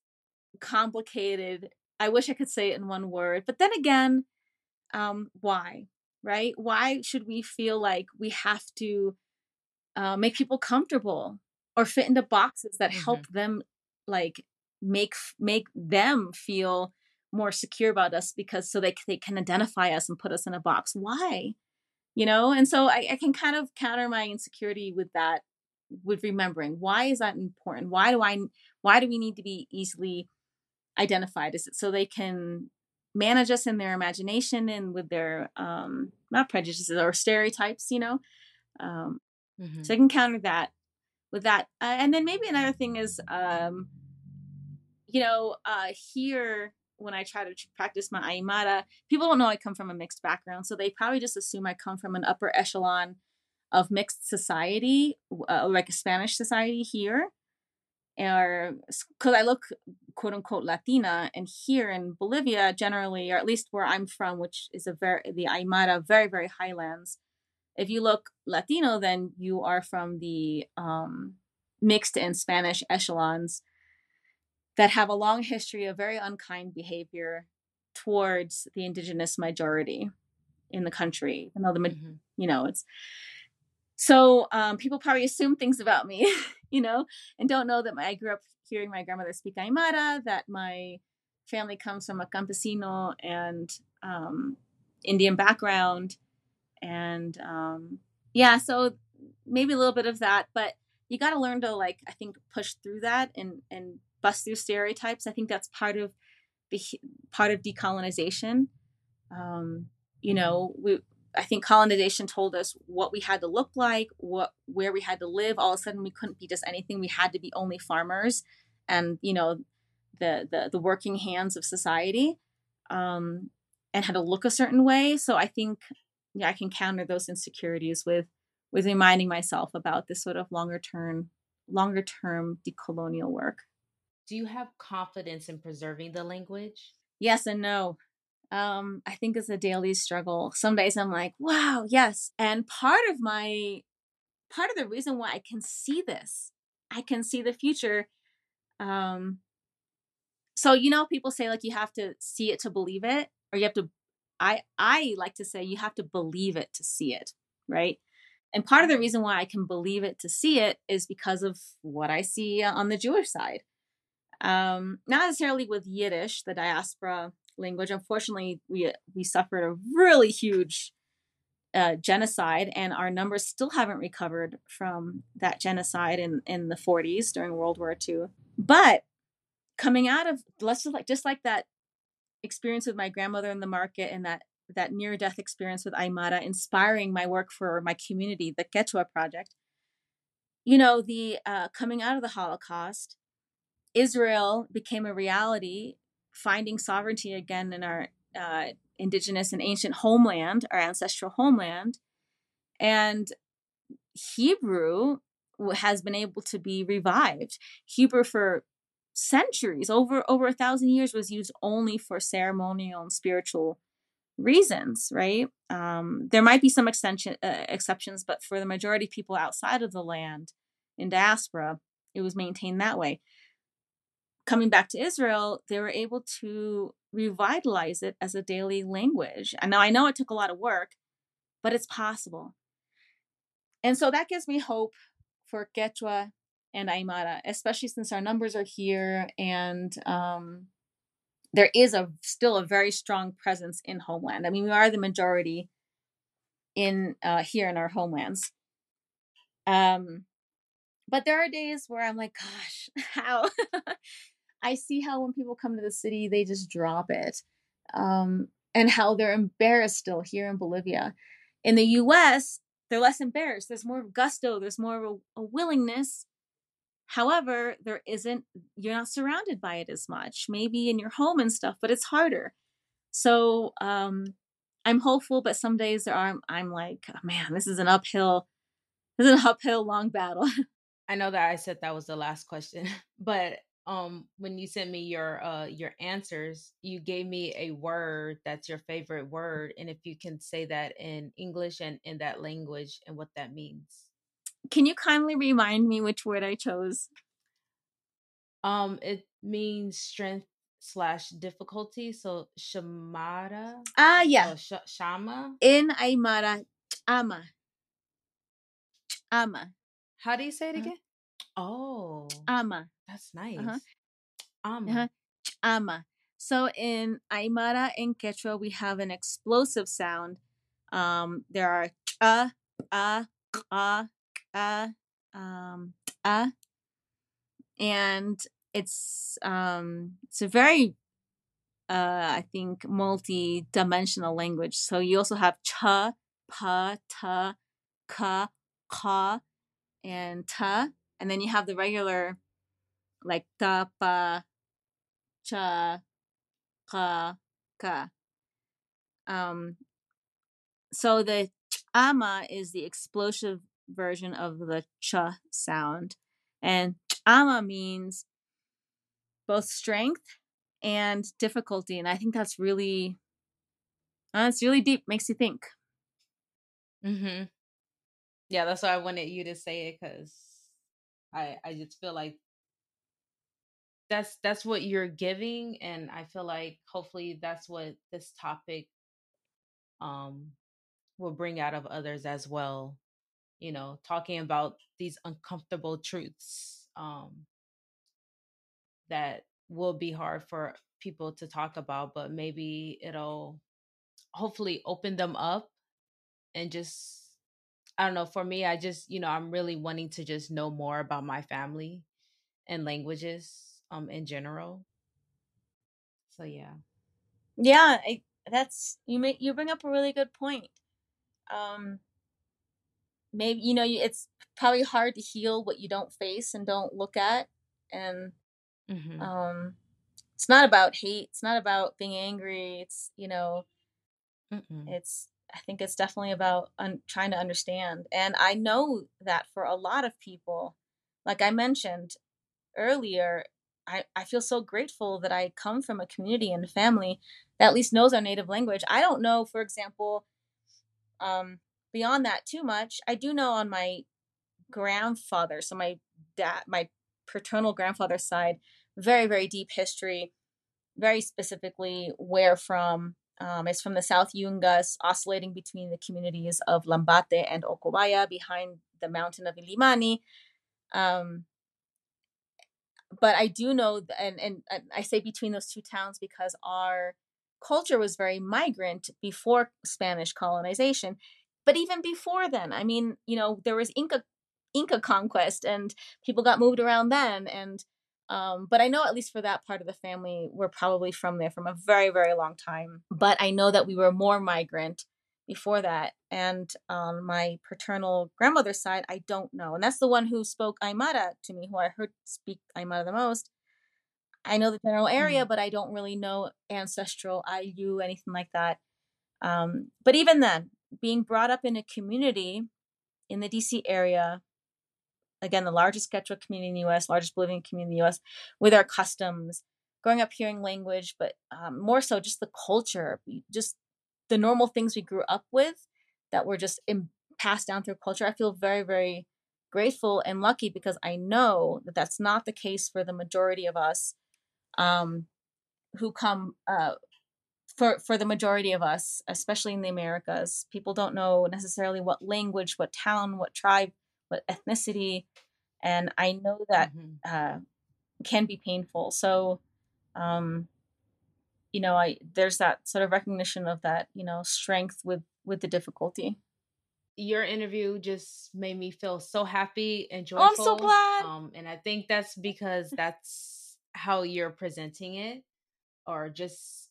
complicated. I wish I could say it in one word. But then again, um, why? Right? Why should we feel like we have to uh, make people comfortable or fit into boxes that mm-hmm. help them like make make them feel more secure about us because so they they can identify us and put us in a box? Why? You know, and so I, I can kind of counter my insecurity with that with remembering why is that important why do i why do we need to be easily identified is it so they can manage us in their imagination and with their um not prejudices or stereotypes you know um mm-hmm. so i can counter that with that uh, and then maybe another thing is um you know uh here when I try to practice my Aymara, people don't know I come from a mixed background. So they probably just assume I come from an upper echelon of mixed society, uh, like a Spanish society here, or because I look quote unquote Latina, and here in Bolivia, generally, or at least where I'm from, which is a very the Aymara, very very highlands. If you look Latino, then you are from the um, mixed and Spanish echelons that have a long history of very unkind behavior towards the indigenous majority in the country. Even though the mm-hmm. you know it's so um, people probably assume things about me, you know, and don't know that my, I grew up hearing my grandmother speak Aymara, that my family comes from a campesino and um, Indian background. And um, yeah, so maybe a little bit of that. But you got to learn to like I think push through that and and bust through stereotypes. I think that's part of the part of decolonization. Um, you know, we I think colonization told us what we had to look like, what where we had to live. All of a sudden, we couldn't be just anything. We had to be only farmers, and you know, the the, the working hands of society, um, and had to look a certain way. So I think yeah, I can counter those insecurities with with reminding myself about this sort of longer term longer term decolonial work. Do you have confidence in preserving the language? Yes and no. Um, I think it's a daily struggle. Some days I'm like, wow, yes. And part of my part of the reason why I can see this, I can see the future. Um, so you know, people say like you have to see it to believe it, or you have to I I like to say you have to believe it to see it, right? And part of the reason why I can believe it to see it is because of what I see on the Jewish side. Um, not necessarily with Yiddish, the diaspora language. Unfortunately, we we suffered a really huge uh, genocide, and our numbers still haven't recovered from that genocide in in the 40s during World War II. But coming out of let's just like just like that experience with my grandmother in the market and that that near death experience with Aymara inspiring my work for my community, the Quechua Project. You know, the uh, coming out of the Holocaust, Israel became a reality, finding sovereignty again in our uh, indigenous and ancient homeland, our ancestral homeland. And Hebrew has been able to be revived. Hebrew for centuries, over over a thousand years, was used only for ceremonial and spiritual reasons, right? Um, there might be some extension, uh, exceptions, but for the majority of people outside of the land in diaspora, it was maintained that way. Coming back to Israel, they were able to revitalize it as a daily language. And now I know it took a lot of work, but it's possible. And so that gives me hope for Quechua and Aymara, especially since our numbers are here and um, there is a still a very strong presence in homeland. I mean, we are the majority in uh, here in our homelands. Um, but there are days where I'm like, gosh, how? I see how when people come to the city, they just drop it, um, and how they're embarrassed still here in Bolivia. In the U.S., they're less embarrassed. There's more gusto. There's more of a, a willingness However, there isn't, you're not surrounded by it as much, maybe in your home and stuff, but it's harder. So um, I'm hopeful, but some days there are, I'm like, oh, man, this is an uphill, this is an uphill long battle. I know that I said that was the last question, but um when you sent me your uh your answers you gave me a word that's your favorite word and if you can say that in english and in that language and what that means can you kindly remind me which word I chose? Um, it means strength slash difficulty. So shamara. Ah, yeah. sh- shama. In Aymara, ama. Ama. How do you say it again? Uh, oh. Ama. That's nice. Uh-huh. Ama. Uh-huh. Ama. So in Aymara and Quechua, we have an explosive sound. Um, there are a, a, a, uh, um, uh, and it's um, it's a very uh, I think multi-dimensional language. So you also have cha, pa, ta, ka, ka, and ta, and then you have the regular like ta, pa, cha, ka, ka. Um, so the ama is the explosive version of the ch sound. And ama means both strength and difficulty. And I think that's really, uh, really deep, makes you think. Mm-hmm. Yeah, that's why I wanted you to say it because I I just feel like that's that's what you're giving, and I feel like hopefully that's what this topic um will bring out of others as well you know, talking about these uncomfortable truths um, that will be hard for people to talk about, but maybe it'll hopefully open them up and just I don't know, for me, I just, you know, I'm really wanting to just know more about my family and languages um in general. So yeah. Yeah, I, that's you make you bring up a really good point. Um maybe you know, it's probably hard to heal what you don't face and don't look at and mm-hmm. um it's not about hate, it's not about being angry, it's, you know, Mm-mm. it's I think it's definitely about un- trying to understand. And I know that for a lot of people, like I mentioned earlier, I, I feel so grateful that I come from a community and family that at least knows our native language. I don't know, for example, um, beyond that too much. I do know on my grandfather, so my dad, my paternal grandfather's side, very, very deep history, very specifically where from um, it's from the South Yungas, oscillating between the communities of Lambate and Ocobaya behind the mountain of Illimani. Um, but I do know, and, and, I say between those two towns because our culture was very migrant before Spanish colonization. But even before then, I mean, you know, there was Inca Inca conquest and people got moved around then and um, but I know at least for that part of the family, we're probably from there from a very, very long time. But I know that we were more migrant before that. And on um, my paternal grandmother's side, I don't know. And that's the one who spoke Aymara to me, who I heard speak Aymara the most. I know the general area, mm. but I don't really know ancestral Ayllu, anything like that. Um, but even then, being brought up in a community in the DC area again, the largest Quechua community in the US, largest Bolivian community in the US, with our customs, growing up hearing language, but um, more so just the culture, just the normal things we grew up with that were just in, passed down through culture. I feel very, very grateful and lucky because I know that that's not the case for the majority of us um, who come. Uh, for, for the majority of us, especially in the Americas, people don't know necessarily what language, what town, what tribe what ethnicity, and I know that mm-hmm. uh, can be painful. So, um, you know, I there's that sort of recognition of that, you know, strength with with the difficulty. Your interview just made me feel so happy and joyful. Oh, I'm so glad. Um, and I think that's because that's how you're presenting it, or just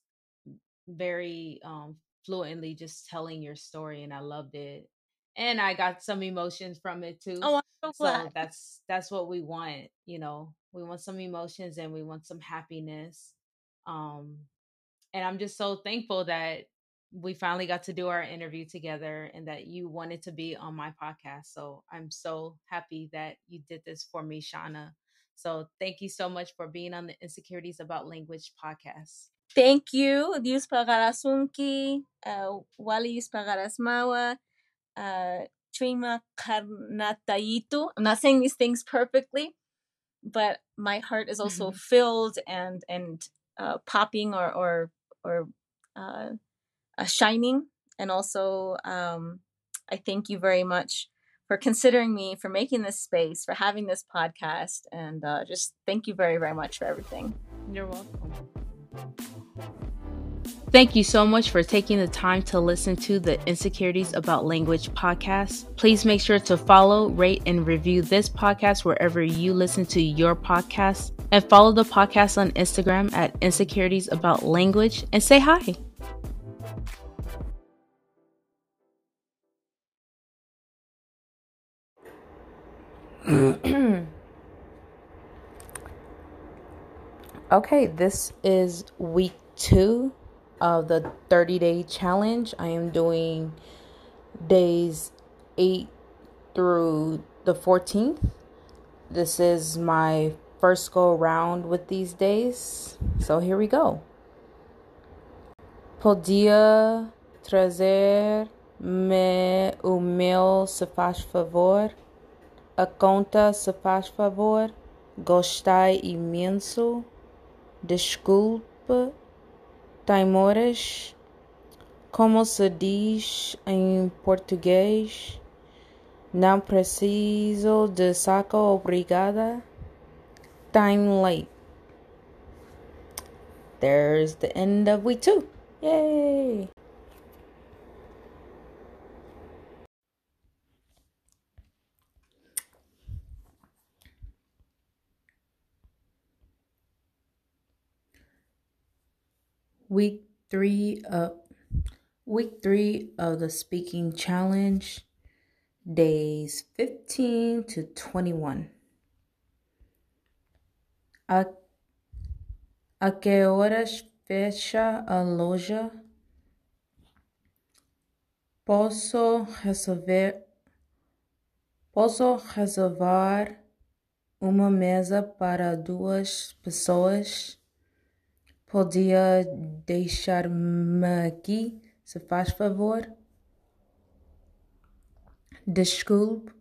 very um, fluently just telling your story, and I loved it and I got some emotions from it too. Oh, I'm so, so that's that's what we want, you know. We want some emotions and we want some happiness. Um and I'm just so thankful that we finally got to do our interview together and that you wanted to be on my podcast. So I'm so happy that you did this for me, Shana. So thank you so much for being on the Insecurities About Language podcast. Thank you. Dius pagarasunki, uh, wali pagaras uh, Trima Karnataitu. I'm not saying these things perfectly, but my heart is also mm-hmm. filled and and uh, popping or or or uh, shining. And also, um, I thank you very much for considering me, for making this space, for having this podcast, and uh, just thank you very very much for everything. You're welcome. Thank you so much for taking the time to listen to the Insecurities About Language podcast. Please make sure to follow, rate, and review this podcast wherever you listen to your podcast. And follow the podcast on Instagram at Insecurities About Language and say hi. okay, this is week two of the 30 day challenge. I am doing days 8 through the 14th. This is my first go around with these days. So here we go. Podia trazer me o meu se faz favor. A conta se faz favor. Gostei imenso. Desculpe Taimoras, como se diz em português, não preciso de saco obrigada. Time late. There's the end of week two. Yay! Week three of week three of the speaking challenge, days 15 to 21. A, a que horas fecha a loja? Posso resolver Posso reservar uma mesa para duas pessoas? Podia deixar-me aqui, se faz favor? Desculpe,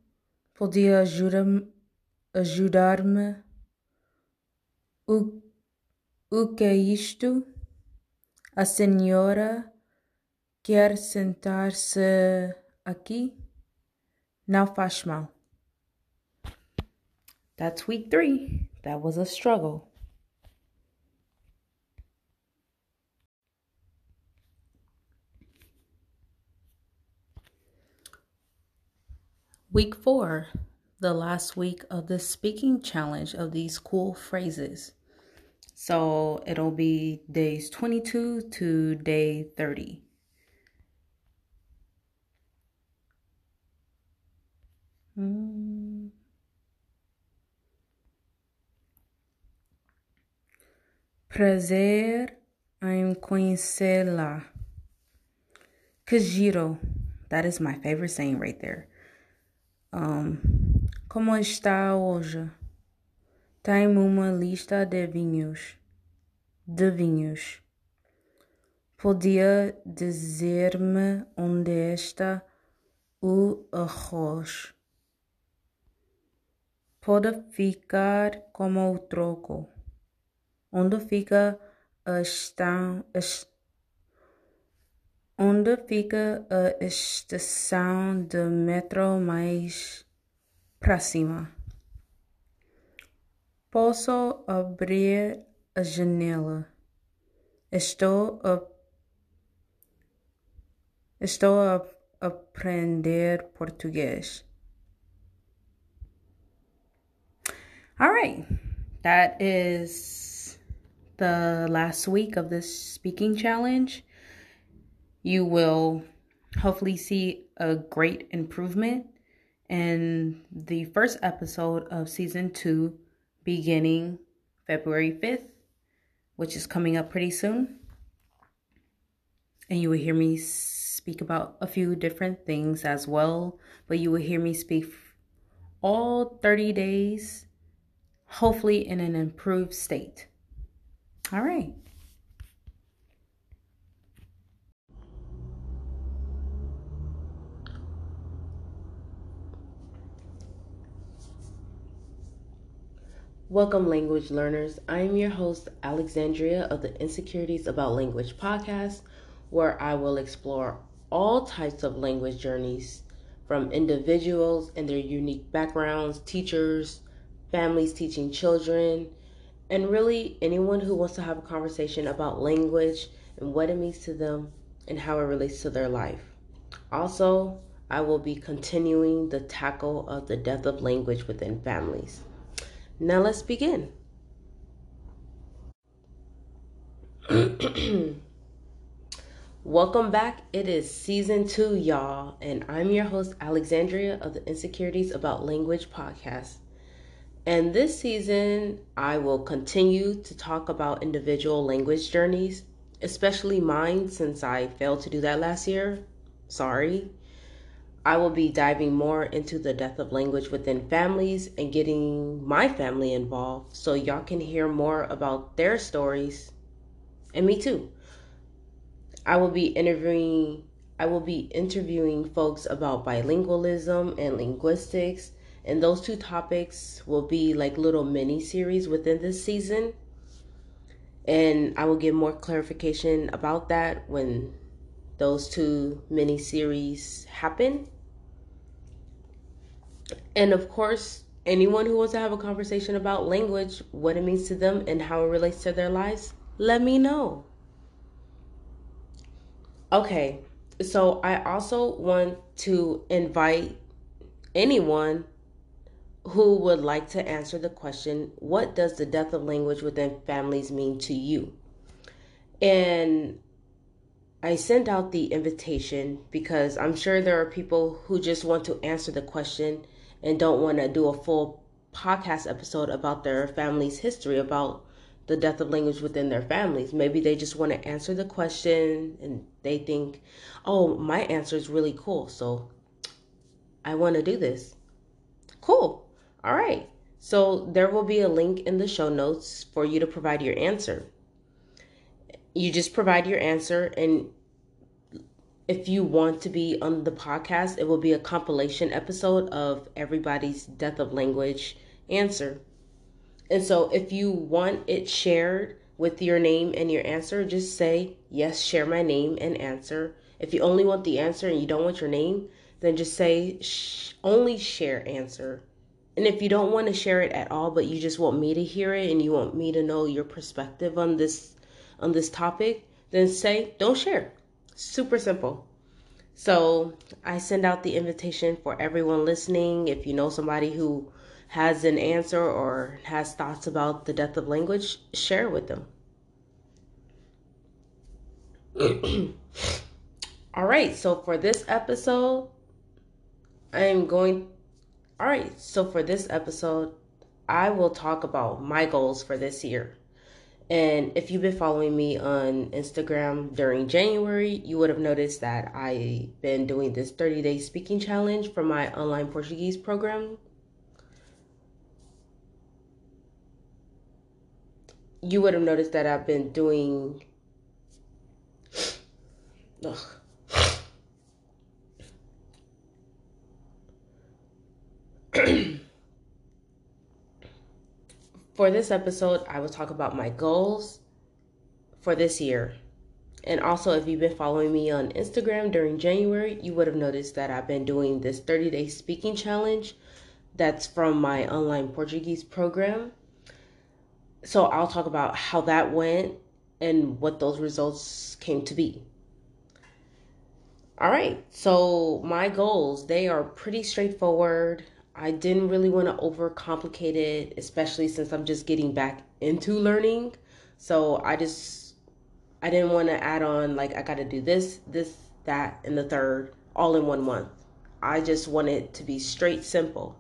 podia ajudar-me? Ajudar o, o que é isto? A senhora quer sentar-se aqui? Não faz mal. That's week three. That was a struggle. Week four, the last week of the speaking challenge of these cool phrases. So it'll be days 22 to day 30. Hmm. Prazer em conhecê-la. Giro. That is my favorite saying right there. Um, como está hoje? Tem uma lista de vinhos. De vinhos. Podia dizer-me onde está o arroz? pode ficar como o troco, onde fica a estação, onde fica eh, a estação de metro mais próxima. Posso abrir a janela. Estou a Estou a aprender português. All right. That is the last week of this speaking challenge. You will hopefully see a great improvement in the first episode of season two, beginning February 5th, which is coming up pretty soon. And you will hear me speak about a few different things as well, but you will hear me speak all 30 days hopefully in an improved state. All right. Welcome, language learners. I am your host, Alexandria of the Insecurities About Language podcast, where I will explore all types of language journeys from individuals and their unique backgrounds, teachers, families teaching children, and really anyone who wants to have a conversation about language and what it means to them and how it relates to their life. Also, I will be continuing the tackle of the death of language within families. Now let's begin. Welcome back. It is season two, y'all, and I'm your host, Alexandria of the Insecurities About Language podcast. And this season, I will continue to talk about individual language journeys, especially mine since I failed to do that last year. Sorry. I will be diving more into the death of language within families and getting my family involved so y'all can hear more about their stories and me too. I will be interviewing I will be interviewing folks about bilingualism and linguistics and those two topics will be like little mini series within this season. And I will give more clarification about that when those two mini series happen. And of course, anyone who wants to have a conversation about language, what it means to them, and how it relates to their lives, let me know. Okay, so I also want to invite anyone who would like to answer the question What does the death of language within families mean to you? And I sent out the invitation because I'm sure there are people who just want to answer the question and don't want to do a full podcast episode about their family's history, about the death of language within their families. Maybe they just want to answer the question and they think, oh, my answer is really cool. So I want to do this. Cool. All right. So there will be a link in the show notes for you to provide your answer. You just provide your answer, and if you want to be on the podcast, it will be a compilation episode of everybody's death of language answer. And so if you want it shared with your name and your answer, just say, yes, share my name and answer. If you only want the answer and you don't want your name, then just say, sh- only share answer and if you don't want to share it at all, but you just want me to hear it and you want me to know your perspective on this on this topic, then say don't share. Super simple. So I send out the invitation for everyone listening. If you know somebody who has an answer or has thoughts about the death of language, share with them. All right, so for this episode, I am going all right, so for this episode, I will talk about my goals for this year. And if you've been following me on Instagram during January, you would have noticed that I've been doing this 30 day speaking challenge for my online Portuguese program. You would have noticed that I've been doing. Ugh. for this episode, I will talk about my goals for this year. And also, if you've been following me on Instagram during January, you would have noticed that I've been doing this 30 day speaking challenge that's from my online Portuguese program. So, I'll talk about how that went and what those results came to be. All right, so my goals, they are pretty straightforward. I didn't really want to overcomplicate it, especially since I'm just getting back into learning. So I just I didn't want to add on like I got to do this, this, that, and the third all in one month. I just wanted to be straight simple.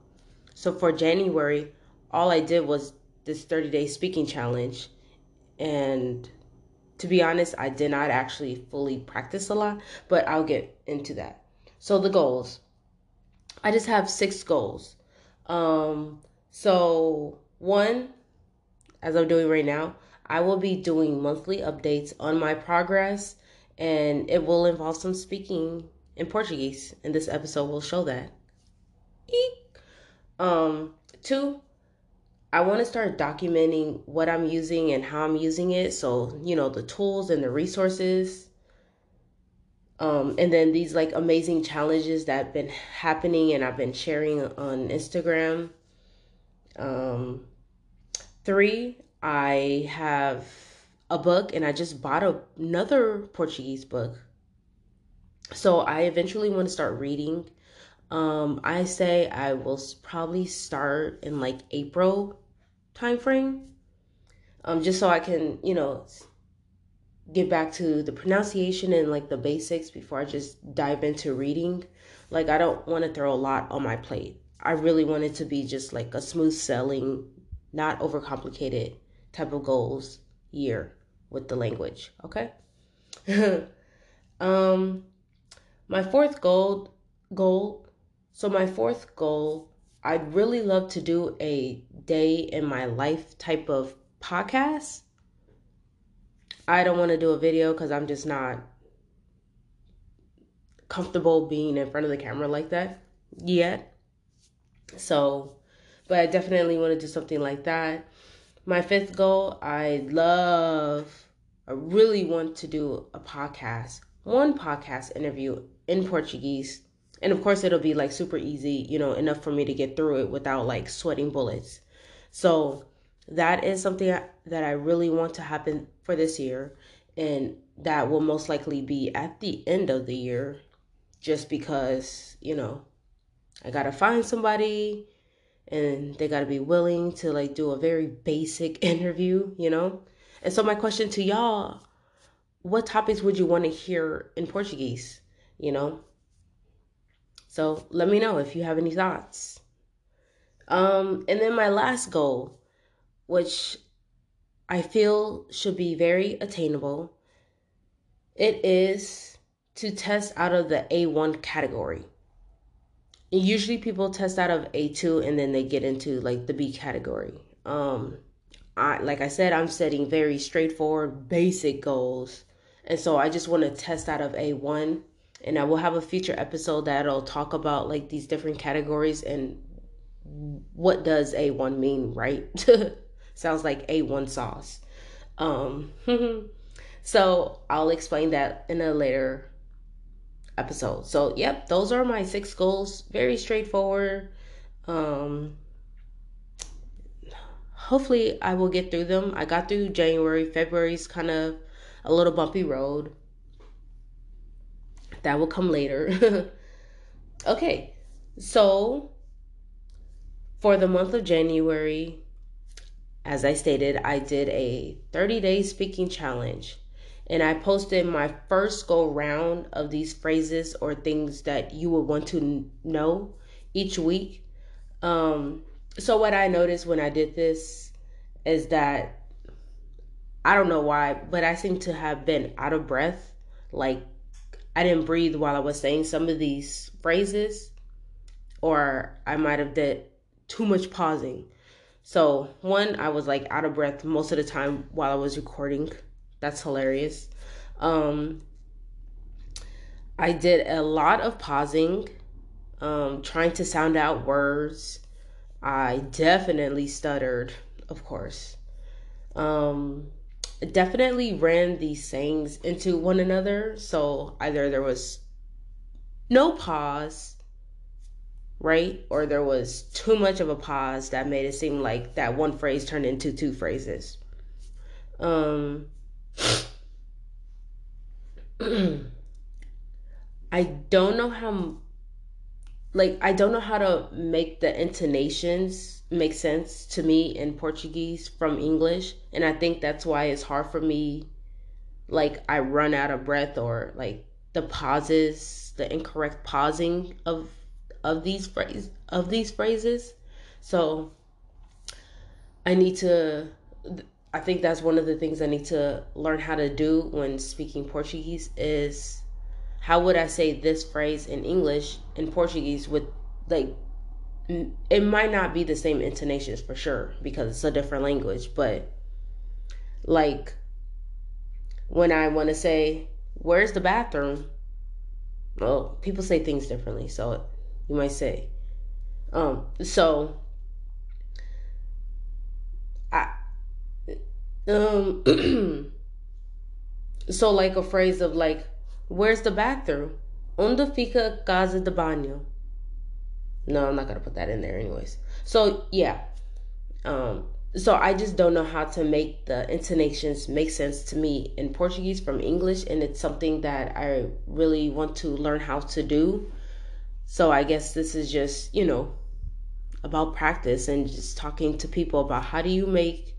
So for January, all I did was this 30 day speaking challenge. And to be honest, I did not actually fully practice a lot, but I'll get into that. So the goals I just have six goals. Um, so one, as I'm doing right now, I will be doing monthly updates on my progress, and it will involve some speaking in Portuguese. And this episode will show that. Eek. Um, two, I want to start documenting what I'm using and how I'm using it. So, you know, the tools and the resources um, and then these like amazing challenges that have been happening and I've been sharing on Instagram. Um, three, I have a book and I just bought a, another Portuguese book. So I eventually want to start reading. Um, I say I will probably start in like April timeframe. Um, just so I can, you know, get back to the pronunciation and like the basics before I just dive into reading. Like I don't want to throw a lot on my plate. I really want it to be just like a smooth sailing, not overcomplicated type of goals year with the language, okay? um my fourth goal goal so my fourth goal I'd really love to do a day in my life type of podcast I don't want to do a video because I'm just not comfortable being in front of the camera like that yet. So, but I definitely want to do something like that. My fifth goal, I love, I really want to do a podcast, one podcast interview in Portuguese. And of course, it'll be like super easy, you know, enough for me to get through it without like sweating bullets. So, that is something that I really want to happen for this year. And that will most likely be at the end of the year, just because, you know, I got to find somebody and they got to be willing to like do a very basic interview, you know? And so, my question to y'all what topics would you want to hear in Portuguese, you know? So let me know if you have any thoughts. Um, and then my last goal, which I feel should be very attainable, it is to test out of the A1 category. Usually people test out of A2 and then they get into like the B category. Um, I like I said, I'm setting very straightforward, basic goals. And so I just want to test out of A1 and I will have a future episode that'll talk about like these different categories and what does A1 mean, right? Sounds like A1 sauce. Um, so I'll explain that in a later episode. So, yep, those are my six goals. Very straightforward. Um, hopefully, I will get through them. I got through January. February's kind of a little bumpy road that will come later. okay, so for the month of January, as I stated, I did a 30 day speaking challenge and I posted my first go round of these phrases or things that you would want to know each week. Um, so, what I noticed when I did this is that I don't know why, but I seem to have been out of breath. Like I didn't breathe while I was saying some of these phrases, or I might have did too much pausing. So, one, I was like out of breath most of the time while I was recording. That's hilarious. Um, I did a lot of pausing, um, trying to sound out words. I definitely stuttered, of course. Um, definitely ran these sayings into one another. So either there was no pause, right? Or there was too much of a pause that made it seem like that one phrase turned into two phrases. Um I don't know how like I don't know how to make the intonations make sense to me in Portuguese from English, and I think that's why it's hard for me. Like I run out of breath, or like the pauses, the incorrect pausing of of these phrases of these phrases. So I need to. I think that's one of the things I need to learn how to do when speaking Portuguese is how would I say this phrase in English in Portuguese with like it might not be the same intonations for sure because it's a different language, but like when I want to say, Where's the bathroom? Well, people say things differently, so you might say. Um, so I um so like a phrase of like Where's the bathroom? Onde fica casa de banho? No, I'm not gonna put that in there anyways. So yeah. Um so I just don't know how to make the intonations make sense to me in Portuguese from English and it's something that I really want to learn how to do. So I guess this is just, you know, about practice and just talking to people about how do you make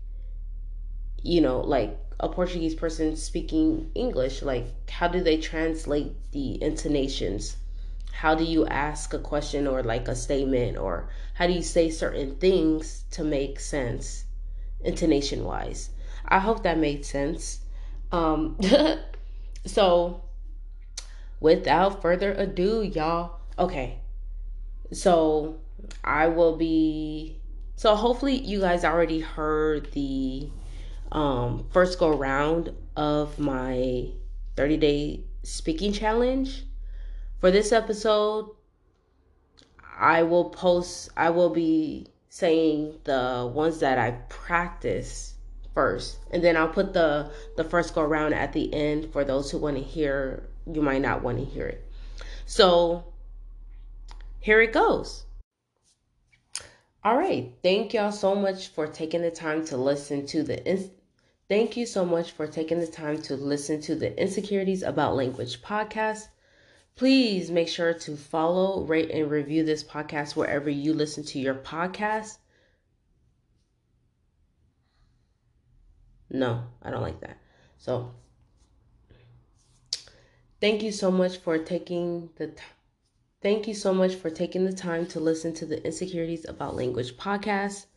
you know, like a Portuguese person speaking English? Like, how do they translate the intonations? How do you ask a question or like a statement, or how do you say certain things to make sense intonation wise? I hope that made sense. Um, so, without further ado, y'all, okay, so I will be. So, hopefully, you guys already heard the um, first go round of my 30 day speaking challenge. For this episode, I will post, I will be saying the ones that I practice first. And then I'll put the, the first go round at the end for those who want to hear, you might not want to hear it. So here it goes. All right. Thank y'all so much for taking the time to listen to the Thank you so much for taking the time to listen to the Insecurities About Language podcast. Please make sure to follow, rate, and review this podcast wherever you listen to your podcast. No, I don't like that. So, Thank you so much for taking the t- Thank you so much for taking the time to listen to the Insecurities About Language podcast.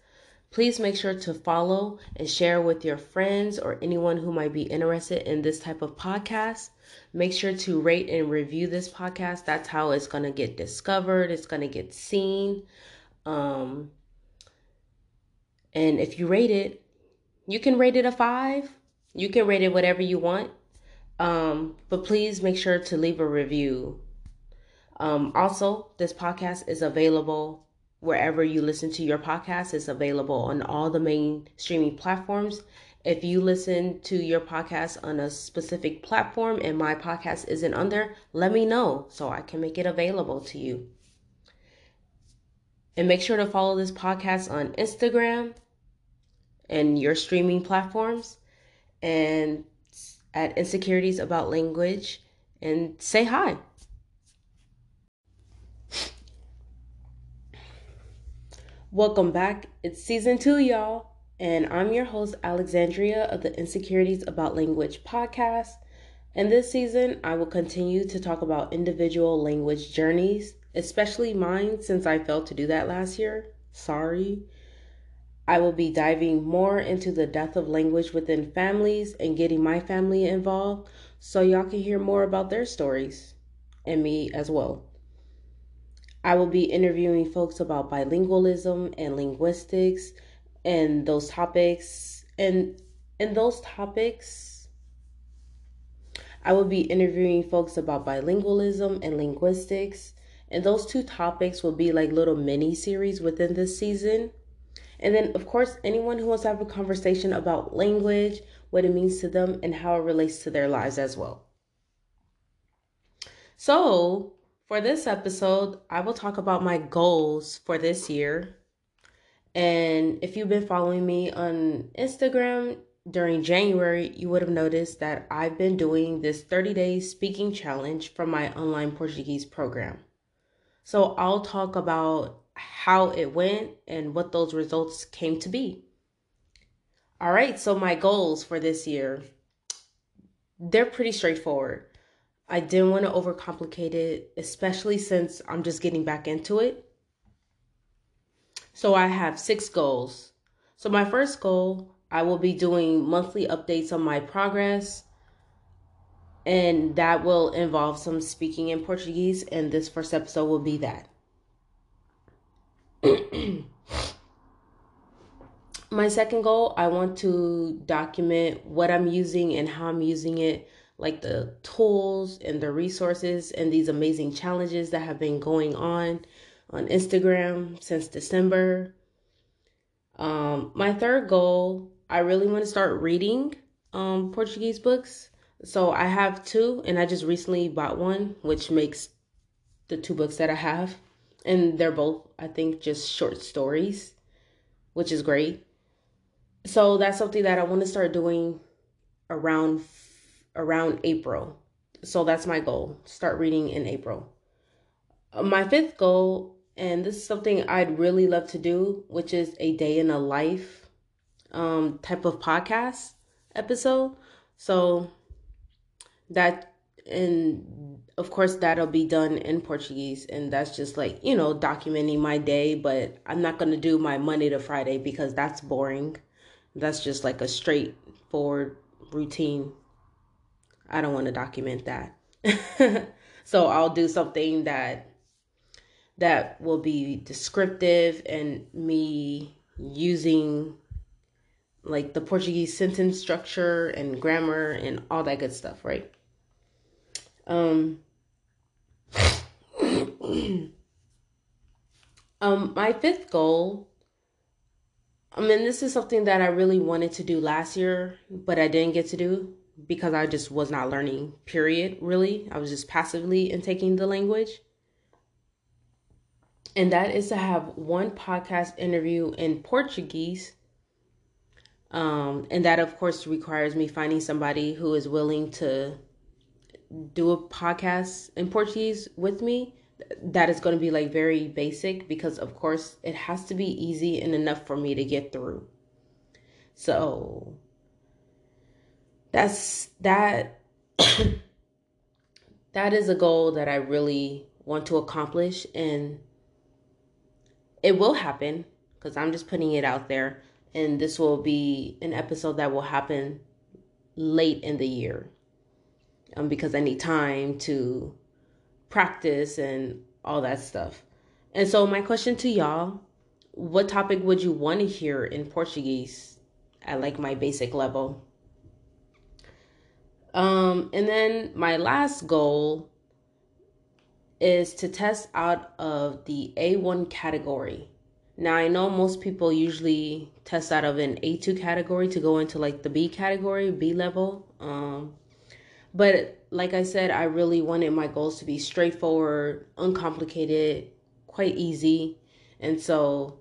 Please make sure to follow and share with your friends or anyone who might be interested in this type of podcast. Make sure to rate and review this podcast. That's how it's going to get discovered, it's going to get seen. Um, and if you rate it, you can rate it a five. You can rate it whatever you want. Um, but please make sure to leave a review. Um, also, this podcast is available wherever you listen to your podcast. It's available on all the main streaming platforms. If you listen to your podcast on a specific platform and my podcast isn't there, let me know so I can make it available to you. And make sure to follow this podcast on Instagram and your streaming platforms and at Insecurities About Language and say hi. Welcome back. It's season two, y'all. And I'm your host, Alexandria of the Insecurities About Language podcast. And this season, I will continue to talk about individual language journeys, especially mine since I failed to do that last year. Sorry. I will be diving more into the death of language within families and getting my family involved so y'all can hear more about their stories and me as well. I will be interviewing folks about bilingualism and linguistics and those topics and in those topics I will be interviewing folks about bilingualism and linguistics and those two topics will be like little mini series within this season. And then of course anyone who wants to have a conversation about language, what it means to them and how it relates to their lives as well. So, for this episode, I will talk about my goals for this year. And if you've been following me on Instagram during January, you would have noticed that I've been doing this 30 day speaking challenge from my online Portuguese program. So I'll talk about how it went and what those results came to be. All right, so my goals for this year, they're pretty straightforward. I didn't want to overcomplicate it, especially since I'm just getting back into it. So I have six goals. So my first goal, I will be doing monthly updates on my progress, and that will involve some speaking in Portuguese, and this first episode will be that. my second goal, I want to document what I'm using and how I'm using it like the tools and the resources and these amazing challenges that have been going on on Instagram since December. Um, my third goal, I really want to start reading um, Portuguese books. So I have two, and I just recently bought one, which makes the two books that I have. And they're both, I think, just short stories, which is great. So that's something that I want to start doing around around April. So that's my goal. Start reading in April. Uh, my fifth goal, and this is something I'd really love to do, which is a day in a life um, type of podcast episode. So that, and of course, that'll be done in Portuguese. And that's just like, you know, documenting my day, but I'm not going to do my Monday to Friday because that's boring. That's just like a straightforward routine I don't want to document that. so I'll do something that that will be descriptive and me using like the Portuguese sentence structure and grammar and all that good stuff, right? Um um my fifth goal I mean this is something that I really wanted to do last year, but I didn't get to do because I just was not learning, period, really. I was just passively intaking the language. And that is to have one podcast interview in Portuguese. Um, and that, of course, requires me finding somebody who is willing to do a podcast in Portuguese with me. That is going to be like very basic because, of course, it has to be easy and enough for me to get through. So that's that that is a goal that I really want to accomplish and it will happen because I'm just putting it out there and this will be an episode that will happen late in the year um, because I need time to practice and all that stuff. And so, my question to y'all what topic would you want to hear in Portuguese at like my basic level? Um, and then my last goal is to test out of the A1 category. Now, I know most people usually test out of an A2 category to go into like the B category, B level. Um, but like I said, I really wanted my goals to be straightforward, uncomplicated, quite easy. And so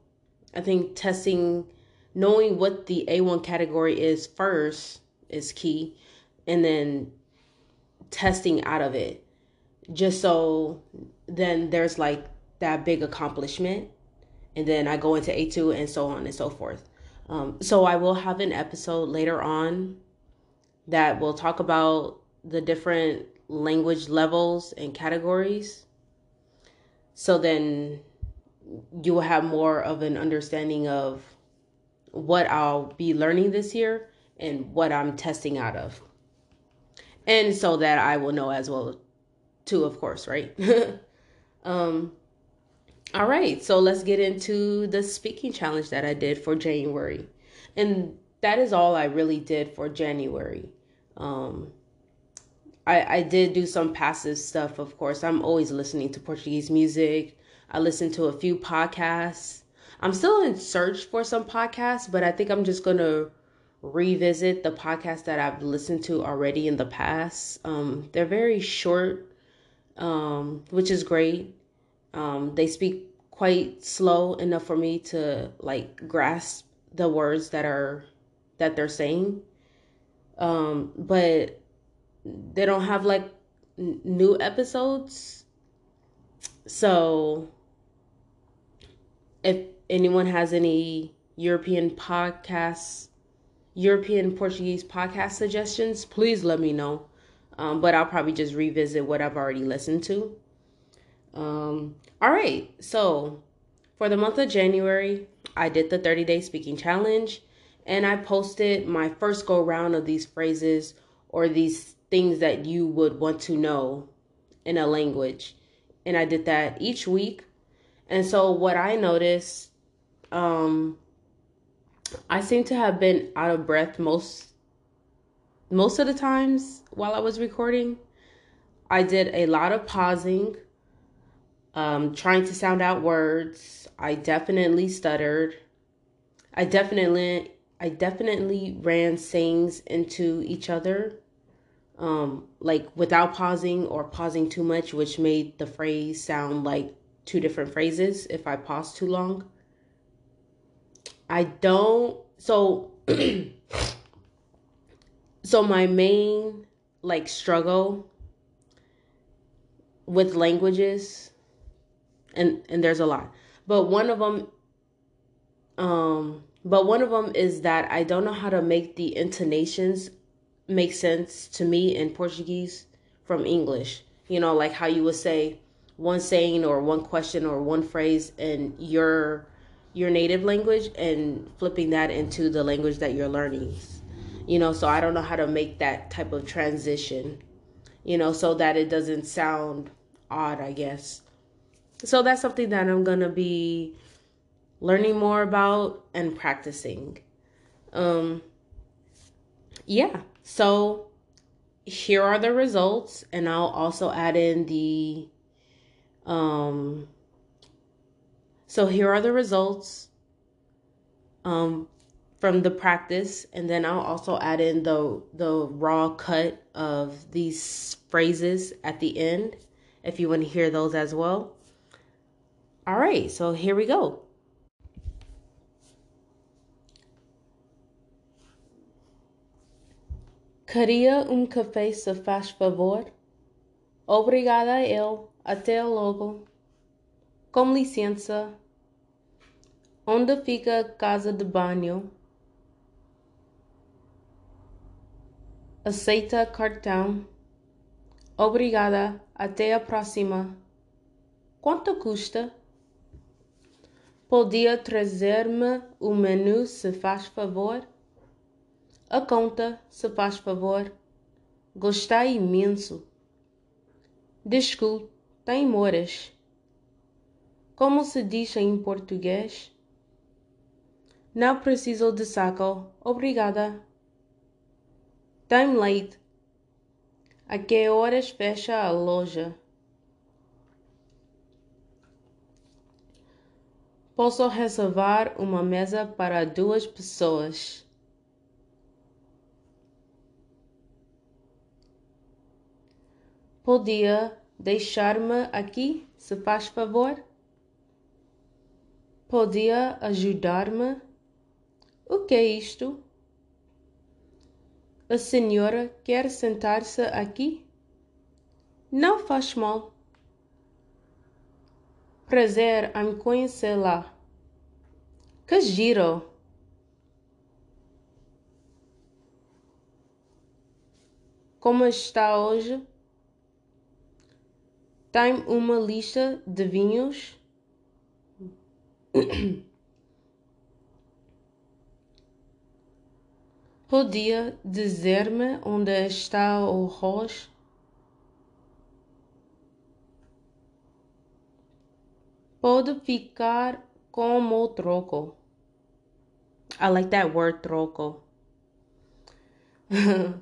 I think testing, knowing what the A1 category is first is key. And then testing out of it, just so then there's like that big accomplishment and then I go into A2 and so on and so forth. Um, so I will have an episode later on that will talk about the different language levels and categories. So then you will have more of an understanding of what I'll be learning this year and what I'm testing out of. And so that I will know as well too, of course, right? um all right, so let's get into the speaking challenge that I did for January. And that is all I really did for January. Um, I, I did do some passive stuff, of course. I'm always listening to Portuguese music. I listened to a few podcasts. I'm still in search for some podcasts, but I think I'm just going to revisit the podcasts that I've listened to already in the past. Um, they're very short, um, which is great. Um, they speak quite slow enough for me to like grasp the words that are that they're saying. Um, but they don't have like n- new episodes. So if anyone has any European podcasts, European Portuguese podcast suggestions, please let me know. Um, but I'll probably just revisit what I've already listened to. Um, all right, so for the month of January, I did the 30 day speaking challenge and I posted my first go round of these phrases or these things that you would want to know in a language. And I did that each week. And so what I noticed, um, I seem to have been out of breath most most of the times while I was recording. I did a lot of pausing, um, trying to sound out words. I definitely stuttered. I definitely I definitely ran sayings into each other um, like without pausing or pausing too much, which made the phrase sound like two different phrases if I pause too long. I don't, so, so my main like struggle with languages, and, and there's a lot, but one of them, um, but one of them is that I don't know how to make the intonations make sense to me in Portuguese from English. You know, like how you would say one saying or one question or one phrase in your your native language and flipping that into the language that you're learning. You know, so I don't know how to make that type of transition, you know, so that it doesn't sound odd, I guess. So that's something that I'm going to be learning more about and practicing. Um yeah. So here are the results, and I'll also add in the um so here are the results um from the practice and then I'll also add in the the raw cut of these phrases at the end if you want to hear those as well. All right, so here we go. Queria um café se faz favor? Obrigada eu. Até logo. Com licença. Onde fica a casa de banho? Aceita cartão? Obrigada. Até a próxima. Quanto custa? Podia trazer-me o menu, se faz favor? A conta, se faz favor. Gostei imenso. Desculpe, tem moras. Como se diz em português? Não preciso de saco. Obrigada. Time late. A que horas fecha a loja? Posso reservar uma mesa para duas pessoas. Podia deixar-me aqui, se faz favor? Podia ajudar-me? O que é isto? A senhora quer sentar-se aqui? Não faz mal. Prazer em conhecê-la. Que giro! Como está hoje? Tem uma lista de vinhos? Podia dizer-me onde está o arroz? Pode ficar como troco. I like that word troco.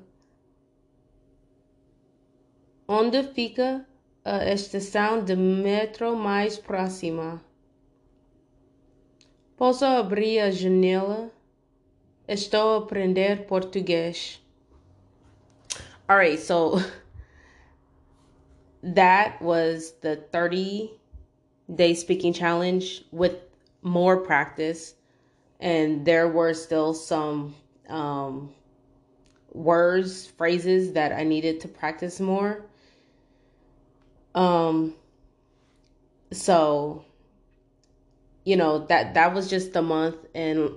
onde fica a estação de metro mais próxima? Posso abrir a janela? Estou a aprender português. Alright, so that was the 30 day speaking challenge with more practice. And there were still some um, words, phrases that I needed to practice more. Um, so you know that that was just the month and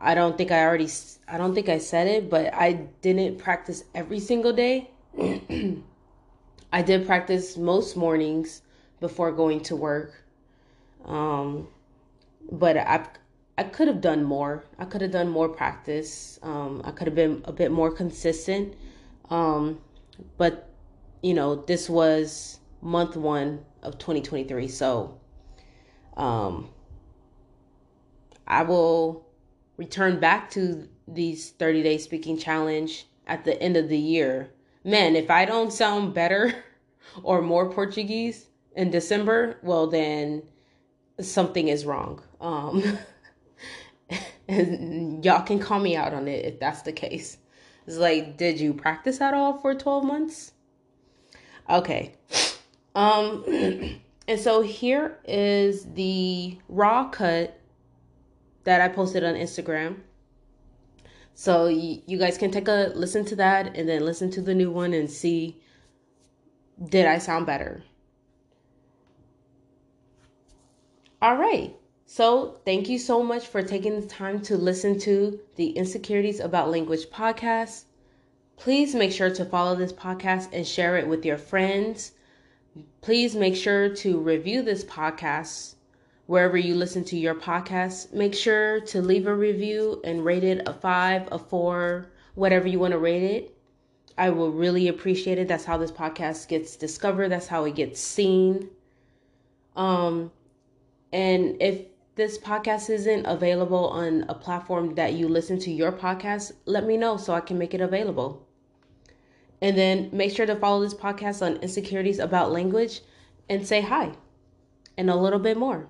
I don't think I already I don't think I said it, but I didn't practice every single day. I did practice most mornings before going to work. Um but I I could have done more. I could have done more practice. Um I could have been a bit more consistent. Um but you know, this was month 1 of 2023. So um, I will return back to these 30 day speaking challenge at the end of the year. Man, if I don't sound better or more Portuguese in December, well, then something is wrong. Um, and y'all can call me out on it if that's the case. It's like, did you practice at all for 12 months? Okay. Um, And so here is the raw cut that I posted on Instagram. So y- you guys can take a listen to that and then listen to the new one and see did I sound better? All right. So, thank you so much for taking the time to listen to the Insecurities About Language podcast. Please make sure to follow this podcast and share it with your friends Please make sure to review this podcast wherever you listen to your podcast. Make sure to leave a review and rate it a five, a four, whatever you want to rate it. I will really appreciate it. That's how this podcast gets discovered. That's how it gets seen. Um, and if this podcast isn't available on a platform that you listen to your podcast, let me know so I can make it available. And then make sure to follow this podcast on insecurities about language and say hi and a little bit more.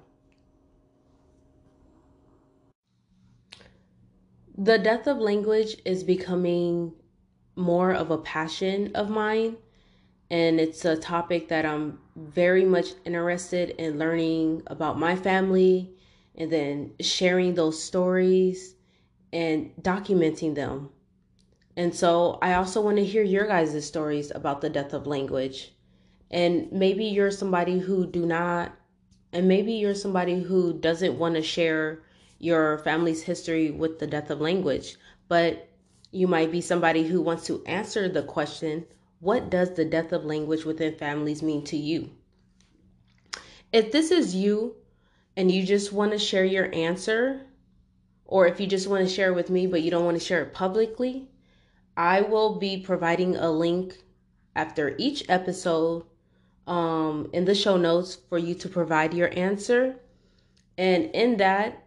The death of language is becoming more of a passion of mine, and it's a topic that I'm very much interested in learning about my family and then sharing those stories and documenting them and so I also want to hear your guys' stories about the death of language. And maybe you're somebody who do not and maybe you're somebody who doesn't want to share your family's history with the death of language, but you might be somebody who wants to answer the question, what does the death of language within families mean to you? If this is you and you just want to share your answer, or if you just want to share with me but you don't want to share it publicly, I will be providing a link after each episode um, in the show notes for you to provide your answer. And in that,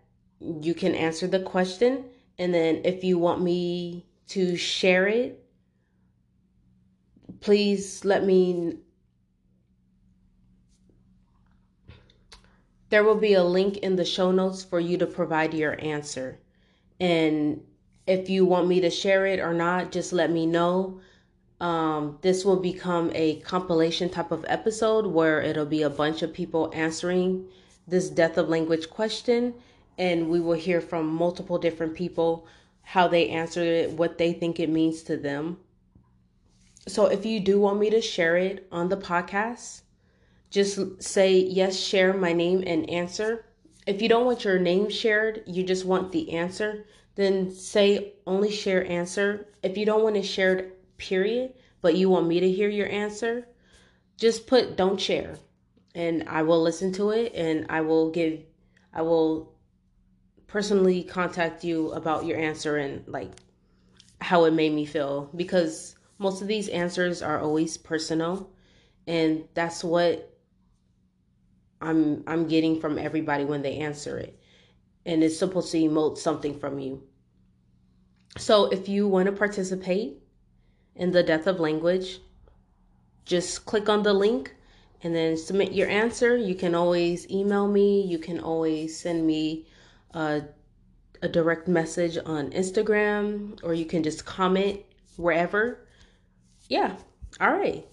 you can answer the question. And then if you want me to share it, please let me. There will be a link in the show notes for you to provide your answer. And if you want me to share it or not, just let me know. Um, this will become a compilation type of episode where it'll be a bunch of people answering this death of language question, and we will hear from multiple different people how they answered it, what they think it means to them. So if you do want me to share it on the podcast, just say yes, share my name and answer. If you don't want your name shared, you just want the answer, then say only share answer. If you don't want to shared, period, but you want me to hear your answer, just put don't share and I will listen to it and I will give I will personally contact you about your answer and like how it made me feel because most of these answers are always personal and that's what I'm I'm getting from everybody when they answer it. And it's supposed to emote something from you. So if you want to participate in the death of language, just click on the link and then submit your answer. You can always email me, you can always send me a, a direct message on Instagram, or you can just comment wherever. Yeah, all right.